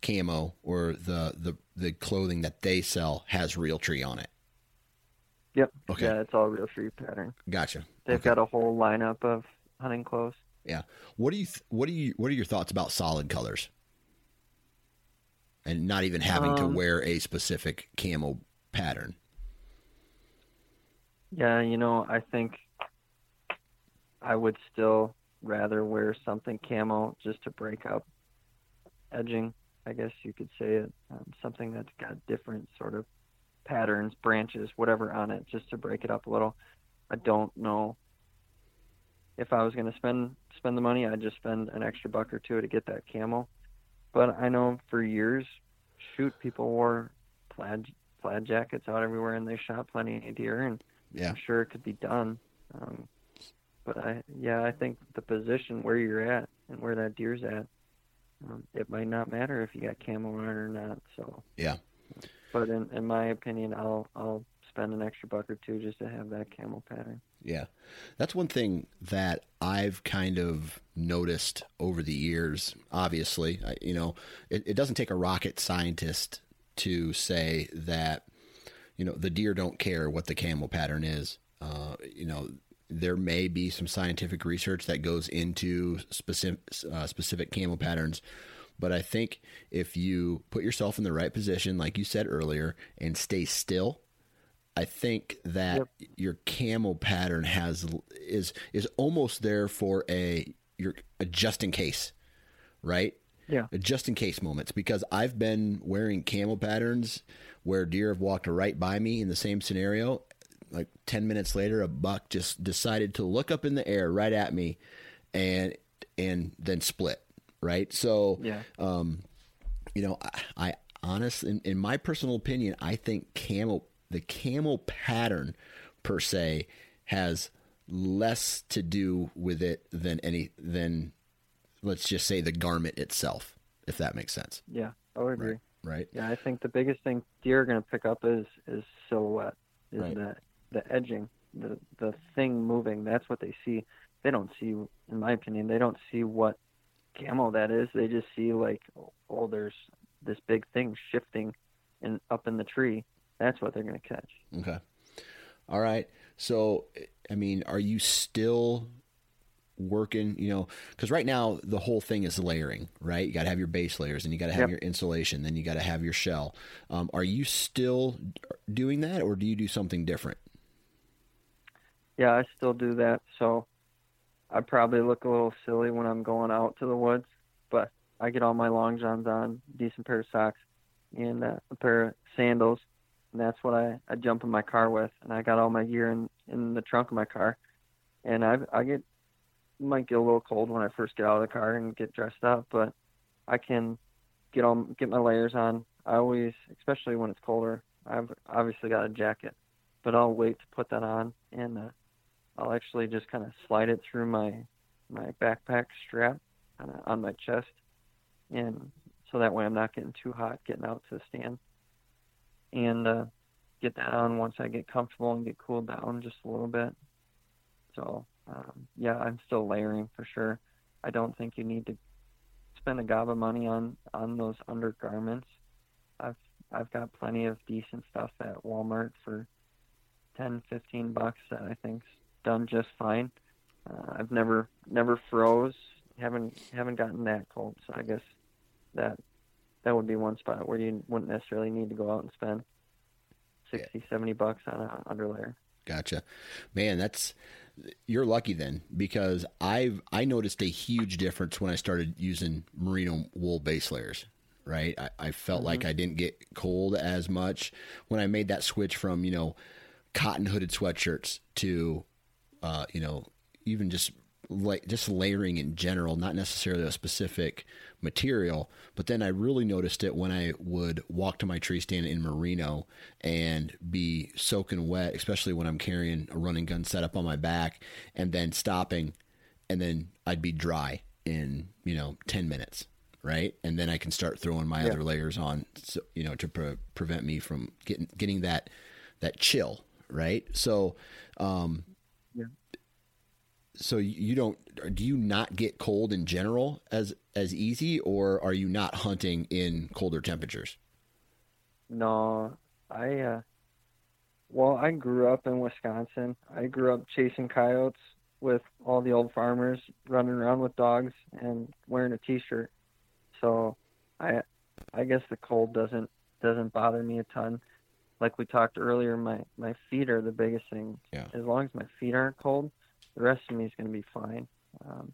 camo or the the the clothing that they sell has Realtree on it. Yep. Okay. Yeah, it's all Realtree pattern. Gotcha. They've okay. got a whole lineup of hunting clothes. Yeah. What do you th- what do you what are your thoughts about solid colors? And not even having um, to wear a specific camo pattern. Yeah, you know, I think I would still rather wear something camo just to break up edging, I guess you could say it. Um, something that's got different sort of patterns, branches, whatever on it, just to break it up a little. I don't know if I was going to spend spend the money, I'd just spend an extra buck or two to get that camo. But I know for years, shoot, people wore plaid plaid jackets out everywhere, and they shot plenty of deer, and yeah. I'm sure it could be done. Um, but I, yeah, I think the position where you're at and where that deer's at, um, it might not matter if you got camo on or not. So yeah. But in, in my opinion, I'll I'll spend an extra buck or two just to have that camo pattern. Yeah. That's one thing that I've kind of noticed over the years. Obviously, I, you know, it, it doesn't take a rocket scientist to say that, you know, the deer don't care what the camo pattern is. Uh, you know, there may be some scientific research that goes into specific uh, specific camo patterns, but I think if you put yourself in the right position, like you said earlier, and stay still, I think that yep. your camo pattern has is is almost there for a your a just in case, right? Yeah, a just in case moments because I've been wearing camo patterns where deer have walked right by me in the same scenario. Like ten minutes later, a buck just decided to look up in the air right at me, and and then split. Right. So yeah. Um, you know, I, I honestly, in, in my personal opinion, I think camo the camo pattern per se has less to do with it than any than let's just say the garment itself, if that makes sense. Yeah, I would agree. Right. right. Yeah, I think the biggest thing deer are going to pick up is is silhouette, is right. the the edging, the the thing moving. That's what they see. They don't see, in my opinion, they don't see what camo that is. They just see like, oh, there's this big thing shifting and up in the tree, that's what they're going to catch. Okay. All right. So, I mean, are you still working, you know, because right now the whole thing is layering, right? You got to have your base layers and you got to have yep. your insulation, then you got to have your shell. Um, are you still doing that or do you do something different? Yeah, I still do that. So I probably look a little silly when I'm going out to the woods, but I get all my long johns on, decent pair of socks, and uh, a pair of sandals, and that's what I, I jump in my car with. And I got all my gear in in the trunk of my car, and I I get might get a little cold when I first get out of the car and get dressed up, but I can get all get my layers on. I always, especially when it's colder, I've obviously got a jacket, but I'll wait to put that on, and uh, I'll actually just kind of slide it through my my backpack strap uh, on my chest, and so that way I'm not getting too hot getting out to the stand and uh, get that on once I get comfortable and get cooled down just a little bit. So um, yeah, I'm still layering for sure. I don't think you need to spend a gob of money on on those undergarments. I've I've got plenty of decent stuff at Walmart for 10, 15 bucks that I think's done just fine. Uh, I've never never froze. Haven't haven't gotten that cold, so I guess that that would be one spot where you wouldn't necessarily need to go out and spend 60, yeah. 70 bucks on an underlayer. Gotcha. Man, that's you're lucky then because I've I noticed a huge difference when I started using merino wool base layers. Right, I, I felt mm-hmm. like I didn't get cold as much when I made that switch from you know cotton hooded sweatshirts to uh, you know even just like just layering in general, not necessarily a specific material. But then I really noticed it when I would walk to my tree stand in merino and be soaking wet, especially when I'm carrying a running gun set up on my back and then stopping, and then I'd be dry in you know ten minutes, right? And then I can start throwing my yeah. other layers on, so, you know, to pre- prevent me from getting getting that that chill, right? So. Um, so you don't do you not get cold in general as as easy or are you not hunting in colder temperatures? No i uh well i grew up in wisconsin. I grew up chasing coyotes with all the old farmers running around with dogs and wearing a t-shirt. So i i guess the cold doesn't doesn't bother me a ton. Like we talked earlier my my feet are the biggest thing. Yeah. as long as my feet aren't cold the rest of me is going to be fine. Um,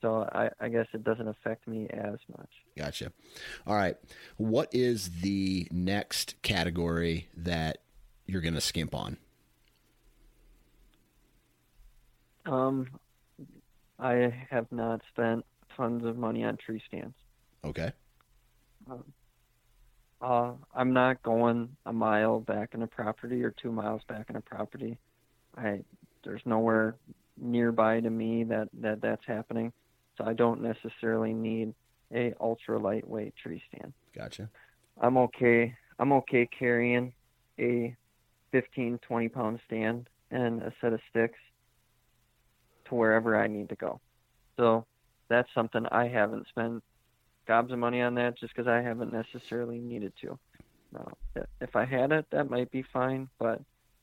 so I, I, guess it doesn't affect me as much. Gotcha. All right. What is the next category that you're going to skimp on? Um, I have not spent tons of money on tree stands. Okay. Um, uh, I'm not going a mile back in a property or two miles back in a property. I there's nowhere nearby to me that, that that's happening. So I don't necessarily need a ultra lightweight tree stand. Gotcha. I'm okay. I'm okay carrying a 15, 20 pound stand and a set of sticks to wherever I need to go. So that's something I haven't spent gobs of money on that just because I haven't necessarily needed to. Uh, if I had it, that might be fine, but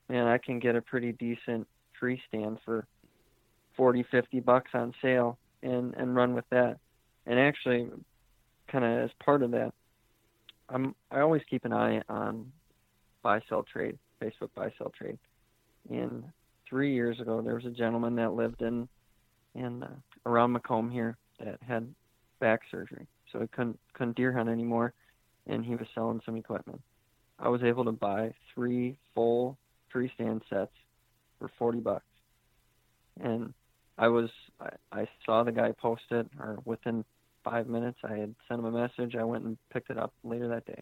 man, I can get a pretty decent tree stand for 40, 50 bucks on sale and, and run with that. And actually, kind of as part of that, I'm, I always keep an eye on buy sell trade, Facebook buy sell trade. And three years ago, there was a gentleman that lived in, in uh, around Macomb here that had back surgery, so he couldn't couldn't deer hunt anymore, and he was selling some equipment. I was able to buy three full tree stand sets for forty bucks, and I was I, I saw the guy post it, or within five minutes, I had sent him a message. I went and picked it up later that day,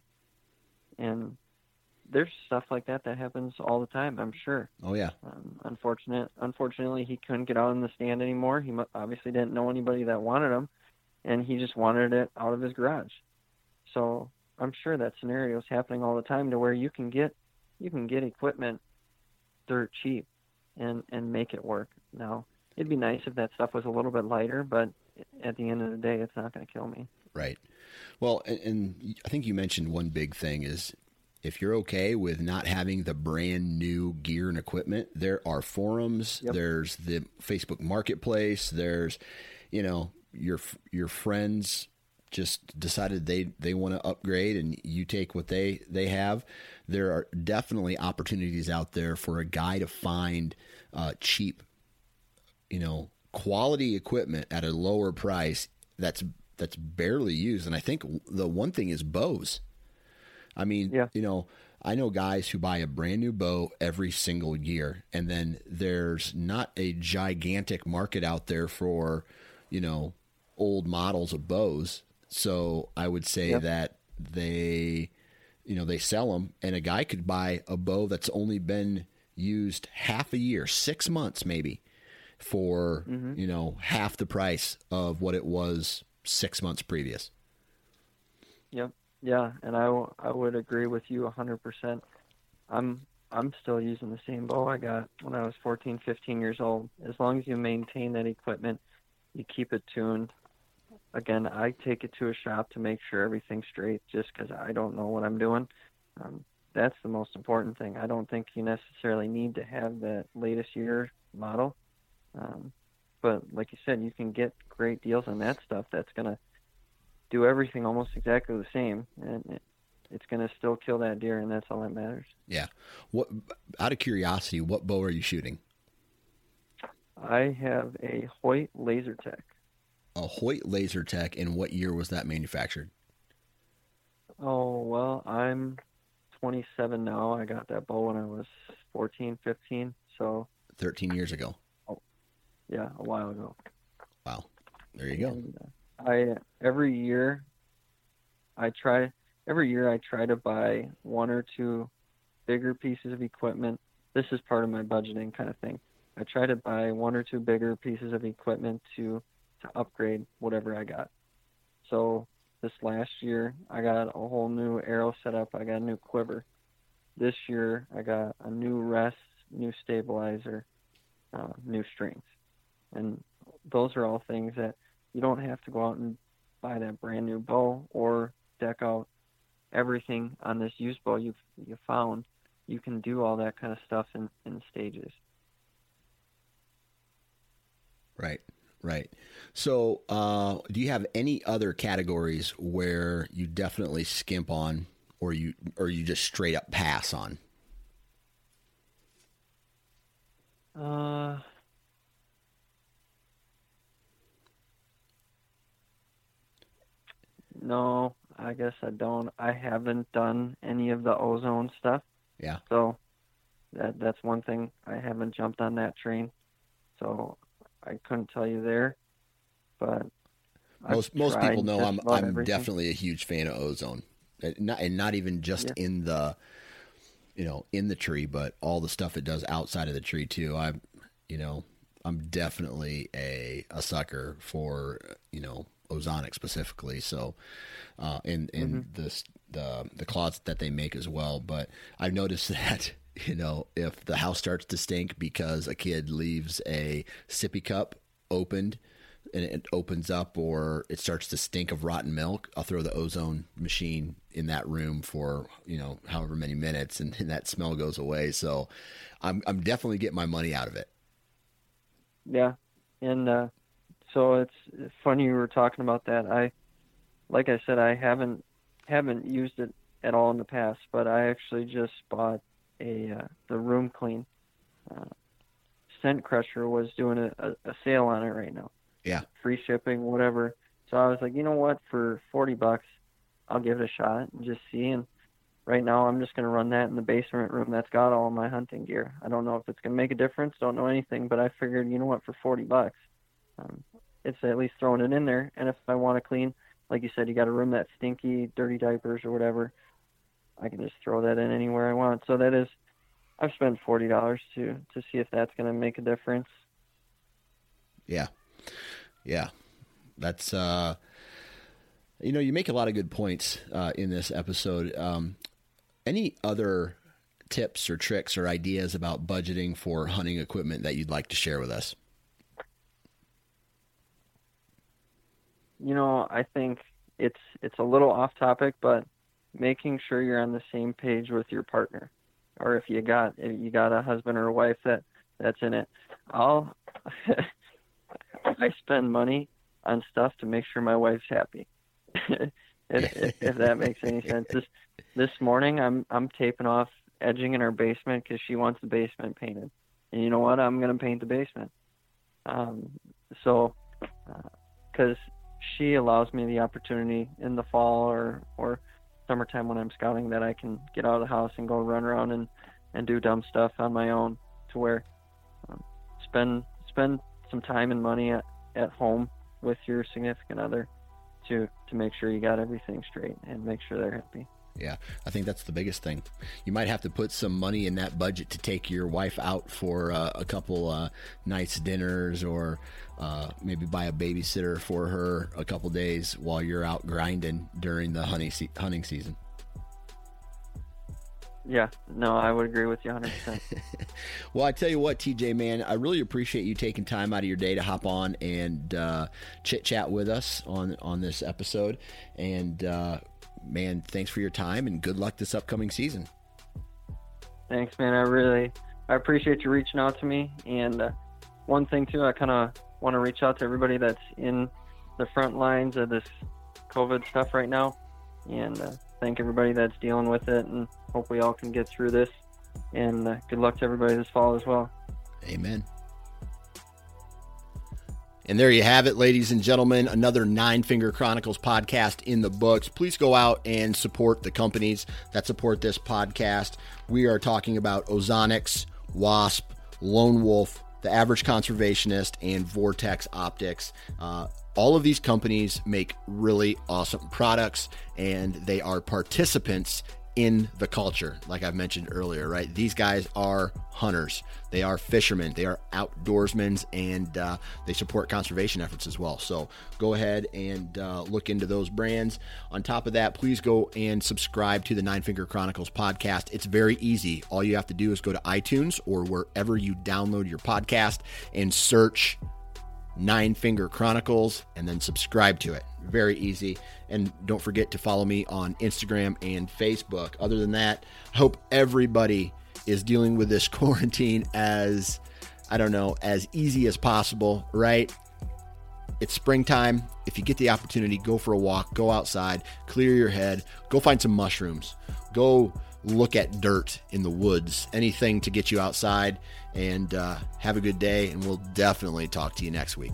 and there's stuff like that that happens all the time. I'm sure. Oh yeah. Um, unfortunate, unfortunately, he couldn't get out in the stand anymore. He obviously didn't know anybody that wanted him, and he just wanted it out of his garage. So I'm sure that scenario is happening all the time to where you can get you can get equipment dirt cheap and and make it work. Now it'd be nice if that stuff was a little bit lighter, but at the end of the day, it's not going to kill me. Right. Well, and, and I think you mentioned one big thing is if you're okay with not having the brand new gear and equipment, there are forums, yep. there's the Facebook Marketplace, there's you know your your friends just decided they they want to upgrade and you take what they they have there are definitely opportunities out there for a guy to find uh, cheap you know quality equipment at a lower price that's that's barely used and i think the one thing is bows I mean, yeah. you know, I know guys who buy a brand new bow every single year, and then there's not a gigantic market out there for, you know, old models of bows. So I would say yep. that they, you know, they sell them, and a guy could buy a bow that's only been used half a year, six months maybe, for mm-hmm. you know half the price of what it was six months previous. Yep. Yeah, and I, I would agree with you 100%. I'm I'm still using the same bow I got when I was 14, 15 years old. As long as you maintain that equipment, you keep it tuned. Again, I take it to a shop to make sure everything's straight just because I don't know what I'm doing. Um, that's the most important thing. I don't think you necessarily need to have that latest year model. Um, but like you said, you can get great deals on that stuff that's going to do everything almost exactly the same, and it, it's going to still kill that deer, and that's all that matters. Yeah. What? Out of curiosity, what bow are you shooting? I have a Hoyt Laser Tech. A Hoyt Laser Tech, and what year was that manufactured? Oh well, I'm 27 now. I got that bow when I was 14, 15, so 13 years ago. Oh, yeah, a while ago. Wow, there you go. Uh, I every year I try every year I try to buy one or two bigger pieces of equipment. This is part of my budgeting kind of thing. I try to buy one or two bigger pieces of equipment to to upgrade whatever I got. So this last year I got a whole new arrow setup. I got a new quiver. This year I got a new rest, new stabilizer, uh, new strings, and those are all things that you don't have to go out and buy that brand new bow or deck out everything on this used bow you've you found. You can do all that kind of stuff in, in stages. Right, right. So, uh, do you have any other categories where you definitely skimp on, or you or you just straight up pass on? Uh, No, I guess I don't. I haven't done any of the ozone stuff. Yeah. So that that's one thing I haven't jumped on that train. So I couldn't tell you there, but most I've most people know I'm I'm everything. definitely a huge fan of ozone, and not, and not even just yeah. in the you know in the tree, but all the stuff it does outside of the tree too. I'm you know I'm definitely a a sucker for you know Ozonics specifically. So, uh, and and mm-hmm. the the the closet that they make as well. But I've noticed that you know if the house starts to stink because a kid leaves a sippy cup opened and it opens up or it starts to stink of rotten milk, I'll throw the ozone machine in that room for, you know, however many minutes and, and that smell goes away. So I'm I'm definitely getting my money out of it. Yeah. And uh so it's funny you were talking about that. I like I said I haven't haven't used it at all in the past, but I actually just bought a uh, the room clean uh, scent crusher was doing a, a, a sale on it right now. Yeah. Free shipping, whatever. So I was like, you know what? For forty bucks, I'll give it a shot and just see. And right now, I'm just gonna run that in the basement room. That's got all my hunting gear. I don't know if it's gonna make a difference. Don't know anything, but I figured, you know what? For forty bucks, um, it's at least throwing it in there. And if I want to clean, like you said, you got a room that's stinky, dirty diapers or whatever. I can just throw that in anywhere I want. So that is, I've spent forty dollars to to see if that's going to make a difference. Yeah, yeah, that's uh, you know, you make a lot of good points uh, in this episode. Um, any other tips or tricks or ideas about budgeting for hunting equipment that you'd like to share with us? You know, I think it's it's a little off topic, but making sure you're on the same page with your partner, or if you got if you got a husband or a wife that that's in it. I'll I spend money on stuff to make sure my wife's happy. if, if, that makes any sense. This this morning I'm I'm taping off edging in our basement because she wants the basement painted, and you know what? I'm gonna paint the basement. Um, so because uh, she allows me the opportunity in the fall or or summertime when I'm scouting that I can get out of the house and go run around and and do dumb stuff on my own to where um, spend spend some time and money at, at home with your significant other to to make sure you got everything straight and make sure they're happy. Yeah, I think that's the biggest thing. You might have to put some money in that budget to take your wife out for uh, a couple uh, nights dinners or uh, maybe buy a babysitter for her a couple days while you're out grinding during the hunting se- hunting season. Yeah, no, I would agree with you 100%. well, I tell you what, TJ, man, I really appreciate you taking time out of your day to hop on and uh, chit chat with us on on this episode. And uh, man, thanks for your time and good luck this upcoming season. Thanks, man. I really I appreciate you reaching out to me. And uh, one thing too, I kind of want to reach out to everybody that's in the front lines of this COVID stuff right now, and uh, thank everybody that's dealing with it. And hope we all can get through this. And uh, good luck to everybody this fall as well. Amen. And there you have it, ladies and gentlemen. Another Nine Finger Chronicles podcast in the books. Please go out and support the companies that support this podcast. We are talking about Ozonics, Wasp, Lone Wolf, The Average Conservationist, and Vortex Optics. Uh, all of these companies make really awesome products and they are participants in the culture, like I've mentioned earlier, right? These guys are hunters, they are fishermen, they are outdoorsmen, and uh, they support conservation efforts as well. So go ahead and uh, look into those brands. On top of that, please go and subscribe to the Nine Finger Chronicles podcast. It's very easy. All you have to do is go to iTunes or wherever you download your podcast and search Nine Finger Chronicles and then subscribe to it. Very easy. And don't forget to follow me on Instagram and Facebook. Other than that, hope everybody is dealing with this quarantine as, I don't know, as easy as possible, right? It's springtime. If you get the opportunity, go for a walk, go outside, clear your head, go find some mushrooms, go look at dirt in the woods, anything to get you outside. And uh, have a good day, and we'll definitely talk to you next week.